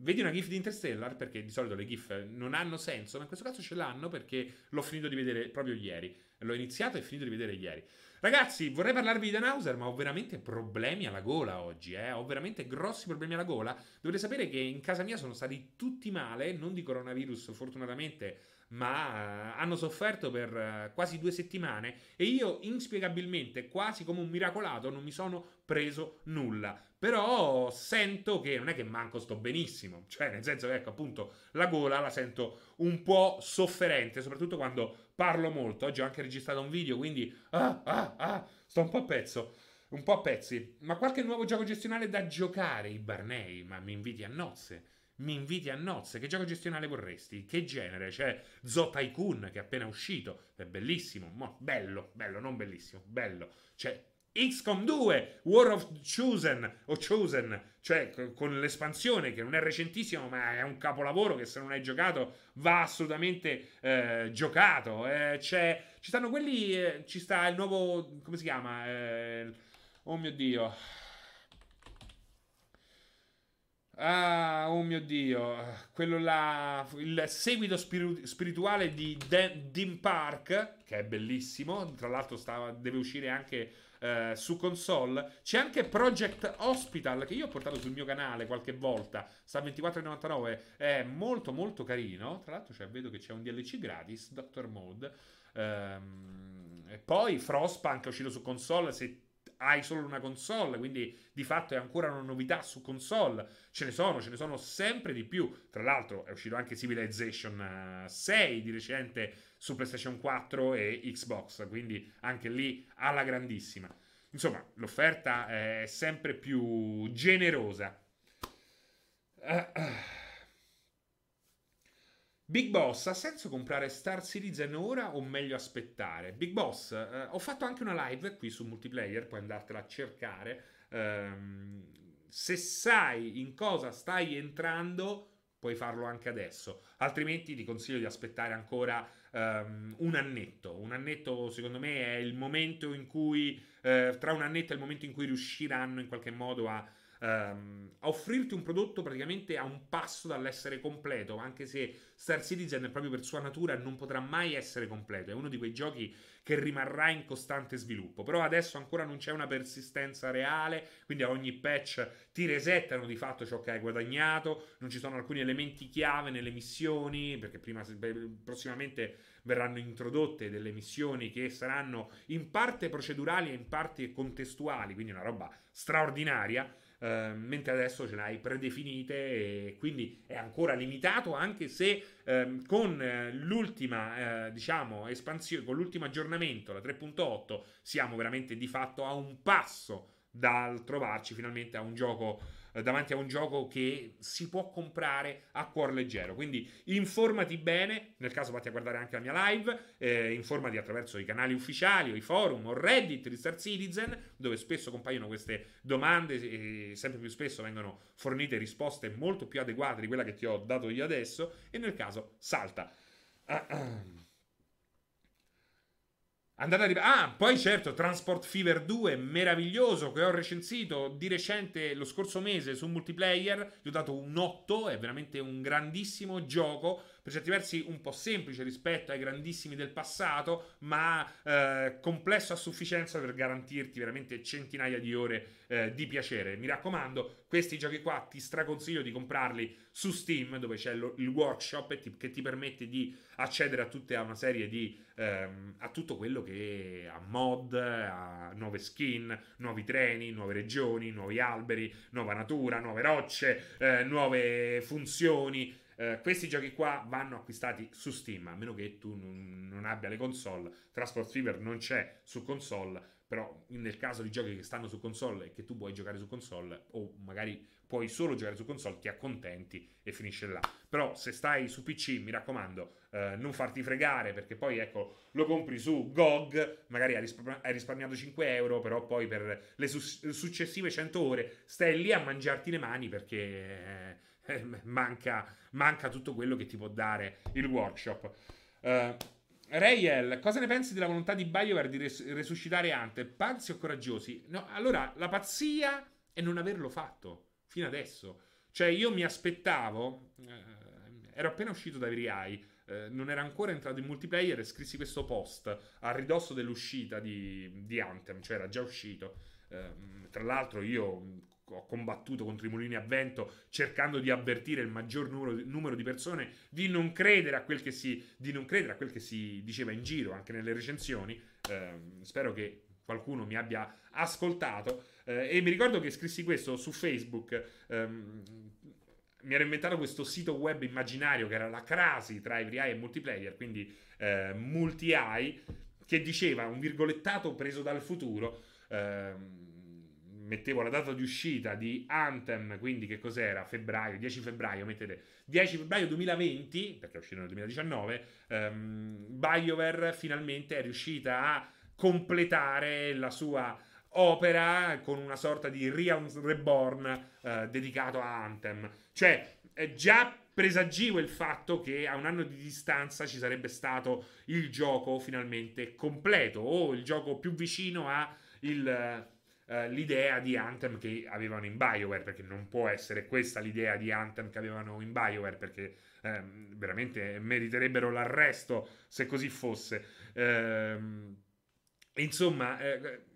vedi una GIF di Interstellar perché di solito le GIF non hanno senso, ma in questo caso ce l'hanno perché l'ho finito di vedere proprio ieri. L'ho iniziato e finito di vedere ieri. Ragazzi, vorrei parlarvi di Danhauser, ma ho veramente problemi alla gola oggi, eh? Ho veramente grossi problemi alla gola. Dovete sapere che in casa mia sono stati tutti male, non di coronavirus fortunatamente, ma hanno sofferto per eh, quasi due settimane e io inspiegabilmente, quasi come un miracolato, non mi sono preso nulla. Però sento che non è che manco sto benissimo, cioè nel senso che ecco appunto la gola la sento un po' sofferente, soprattutto quando parlo molto. Oggi ho anche registrato un video, quindi ah ah ah, sto un po' a pezzo. Un po' a pezzi, ma qualche nuovo gioco gestionale da giocare, i Barney, ma mi inviti a nozze mi inviti a nozze. Che gioco gestionale vorresti? Che genere? C'è Zo Tycoon che è appena uscito, è bellissimo, mo, bello, bello, non bellissimo, bello. C'è XCOM 2, War of Chosen, o Chosen, cioè con l'espansione che non è recentissimo ma è un capolavoro che se non hai giocato va assolutamente eh, giocato. Eh, c'è, ci stanno quelli, eh, ci sta il nuovo, come si chiama? Eh, oh mio Dio Ah, oh mio Dio, quello là, il seguito spiritu- spirituale di De- Dim Park, che è bellissimo, tra l'altro stava, deve uscire anche eh, su console. C'è anche Project Hospital, che io ho portato sul mio canale qualche volta, sta a 24,99, è molto molto carino, tra l'altro cioè, vedo che c'è un DLC gratis, Doctor Mode. Ehm, e poi Frostpunk è uscito su console, se hai solo una console, quindi di fatto è ancora una novità su console. Ce ne sono, ce ne sono sempre di più. Tra l'altro è uscito anche Civilization 6 eh, di recente su PlayStation 4 e Xbox, quindi anche lì alla grandissima. Insomma, l'offerta è sempre più generosa. Uh, uh. Big Boss, ha senso comprare Star Citizen ora o meglio aspettare? Big Boss, eh, ho fatto anche una live qui su multiplayer, puoi andartela a cercare. Um, se sai in cosa stai entrando, puoi farlo anche adesso. Altrimenti ti consiglio di aspettare ancora um, un annetto. Un annetto, secondo me, è il momento in cui, eh, tra un annetto è il momento in cui riusciranno in qualche modo a ehm, a offrirti un prodotto praticamente a un passo dall'essere completo, anche se Star Citizen proprio per sua natura non potrà mai essere completo, è uno di quei giochi che rimarrà in costante sviluppo, però adesso ancora non c'è una persistenza reale, quindi a ogni patch ti resettano di fatto ciò che hai guadagnato, non ci sono alcuni elementi chiave nelle missioni, perché prima prossimamente verranno introdotte delle missioni che saranno in parte procedurali e in parte contestuali, quindi una roba straordinaria. Uh, mentre adesso ce l'hai predefinite e quindi è ancora limitato anche se uh, con uh, l'ultima diciamo espansione con l'ultimo aggiornamento la 3.8 siamo veramente di fatto a un passo dal trovarci finalmente a un gioco eh, davanti a un gioco che si può comprare a cuor leggero. Quindi informati bene, nel caso vatti a guardare anche la mia live, eh, informati attraverso i canali ufficiali o i forum o Reddit di Star Citizen, dove spesso compaiono queste domande e sempre più spesso vengono fornite risposte molto più adeguate di quella che ti ho dato io adesso e nel caso salta. Andate a rip- Ah, poi certo, Transport Fever 2, meraviglioso, che ho recensito di recente lo scorso mese su multiplayer. Gli ho dato un 8, è veramente un grandissimo gioco per certi versi un po' semplice rispetto ai grandissimi del passato, ma eh, complesso a sufficienza per garantirti veramente centinaia di ore eh, di piacere. Mi raccomando, questi giochi qua ti straconsiglio di comprarli su Steam, dove c'è lo, il workshop ti, che ti permette di accedere a tutta una serie di ehm, a tutto quello che a mod, a nuove skin, nuovi treni, nuove regioni, nuovi alberi, nuova natura, nuove rocce, eh, nuove funzioni. Eh, questi giochi qua vanno acquistati su Steam, a meno che tu non, non abbia le console. Transport Fever non c'è su console, però nel caso di giochi che stanno su console e che tu vuoi giocare su console, o magari puoi solo giocare su console, ti accontenti e finisce là. Però se stai su PC, mi raccomando, eh, non farti fregare perché poi ecco, lo compri su GOG, magari hai, risparmi- hai risparmiato 5 euro, però poi per le su- successive 100 ore stai lì a mangiarti le mani perché... Eh, eh, manca, manca, tutto quello che ti può dare il workshop. Uh, Rayel, cosa ne pensi della volontà di BioWare di res- resuscitare Ante? Pazzi o coraggiosi? No, allora, la pazzia è non averlo fatto fino adesso. Cioè, io mi aspettavo, eh, ero appena uscito da VRI, eh, non era ancora entrato in multiplayer e scrissi questo post a ridosso dell'uscita di, di Anthem, cioè era già uscito. Eh, tra l'altro io ho combattuto contro i mulini a vento cercando di avvertire il maggior numero, numero di persone di non, credere a quel che si, di non credere a quel che si diceva in giro anche nelle recensioni. Eh, spero che qualcuno mi abbia ascoltato eh, e mi ricordo che scrissi questo su Facebook. Ehm, mi ero inventato questo sito web immaginario che era la crasi tra Every Eye e multiplayer, quindi eh, multi-eye, che diceva un virgolettato preso dal futuro. Ehm, mettevo la data di uscita di Anthem, quindi che cos'era? Febbraio, 10 febbraio, mettete 10 febbraio 2020, perché è uscito nel 2019, um, BioWare finalmente è riuscita a completare la sua opera con una sorta di Realms Reborn uh, dedicato a Anthem. Cioè, è già presagivo il fatto che a un anno di distanza ci sarebbe stato il gioco finalmente completo o il gioco più vicino a il eh, l'idea di Anthem che avevano in BioWare, perché non può essere questa l'idea di Anthem che avevano in BioWare, perché eh, veramente meriterebbero l'arresto se così fosse. Eh, insomma, eh,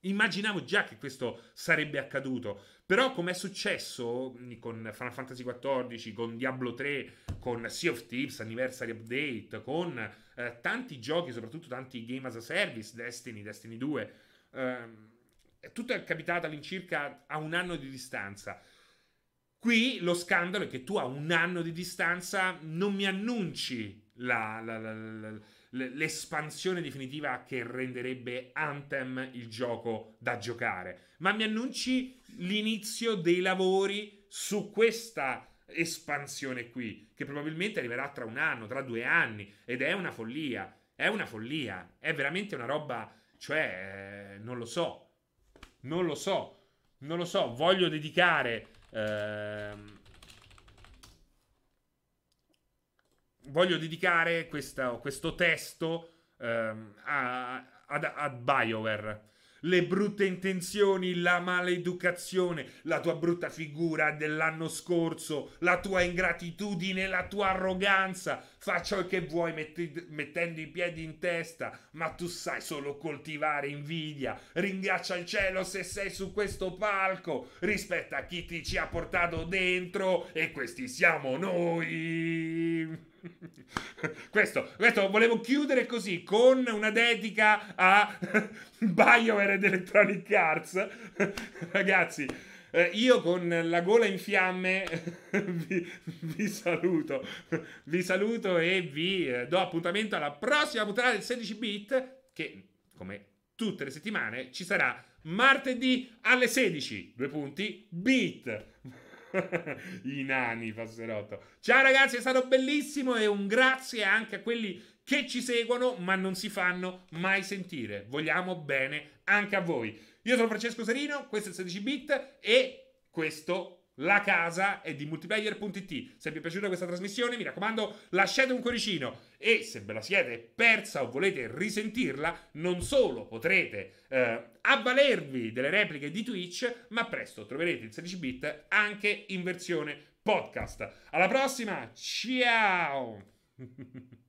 immaginavo già che questo sarebbe accaduto, però come è successo con Final Fantasy XIV, con Diablo 3, con Sea of Thieves Anniversary Update, con eh, tanti giochi, soprattutto tanti game as a service, Destiny, Destiny 2, ehm, tutto è capitato all'incirca a un anno di distanza. Qui lo scandalo è che tu a un anno di distanza non mi annunci la, la, la, l'espansione definitiva che renderebbe Anthem il gioco da giocare, ma mi annunci l'inizio dei lavori su questa espansione qui, che probabilmente arriverà tra un anno, tra due anni, ed è una follia, è una follia, è veramente una roba, cioè, non lo so, non lo so. Non lo so. Voglio dedicare. Ehm, voglio dedicare questa, questo testo ehm, a, ad, ad BioWare. le brutte intenzioni, la maleducazione, la tua brutta figura dell'anno scorso, la tua ingratitudine, la tua arroganza. Fa ciò che vuoi metti, mettendo i piedi in testa, ma tu sai solo coltivare invidia. Ringhiaccia il cielo se sei su questo palco. Rispetta chi ti ci ha portato dentro e questi siamo noi. questo, questo volevo chiudere così con una dedica a BioWare ed Electronic Arts. Ragazzi, eh, io con la gola in fiamme vi, vi, saluto. Vi saluto e vi eh, do appuntamento alla prossima puntata del 16 bit che come tutte le settimane ci sarà martedì alle 16. Due punti bit. I nani, passerotto. Ciao ragazzi, è stato bellissimo e un grazie anche a quelli che ci seguono ma non si fanno mai sentire. Vogliamo bene anche a voi. Io sono Francesco Serino, questo è il 16 bit e questo la casa è di multiplayer.it. Se vi è piaciuta questa trasmissione, mi raccomando, lasciate un cuoricino e se ve la siete persa o volete risentirla, non solo potrete eh, avvalervi delle repliche di Twitch, ma presto troverete il 16 bit anche in versione podcast. Alla prossima, ciao!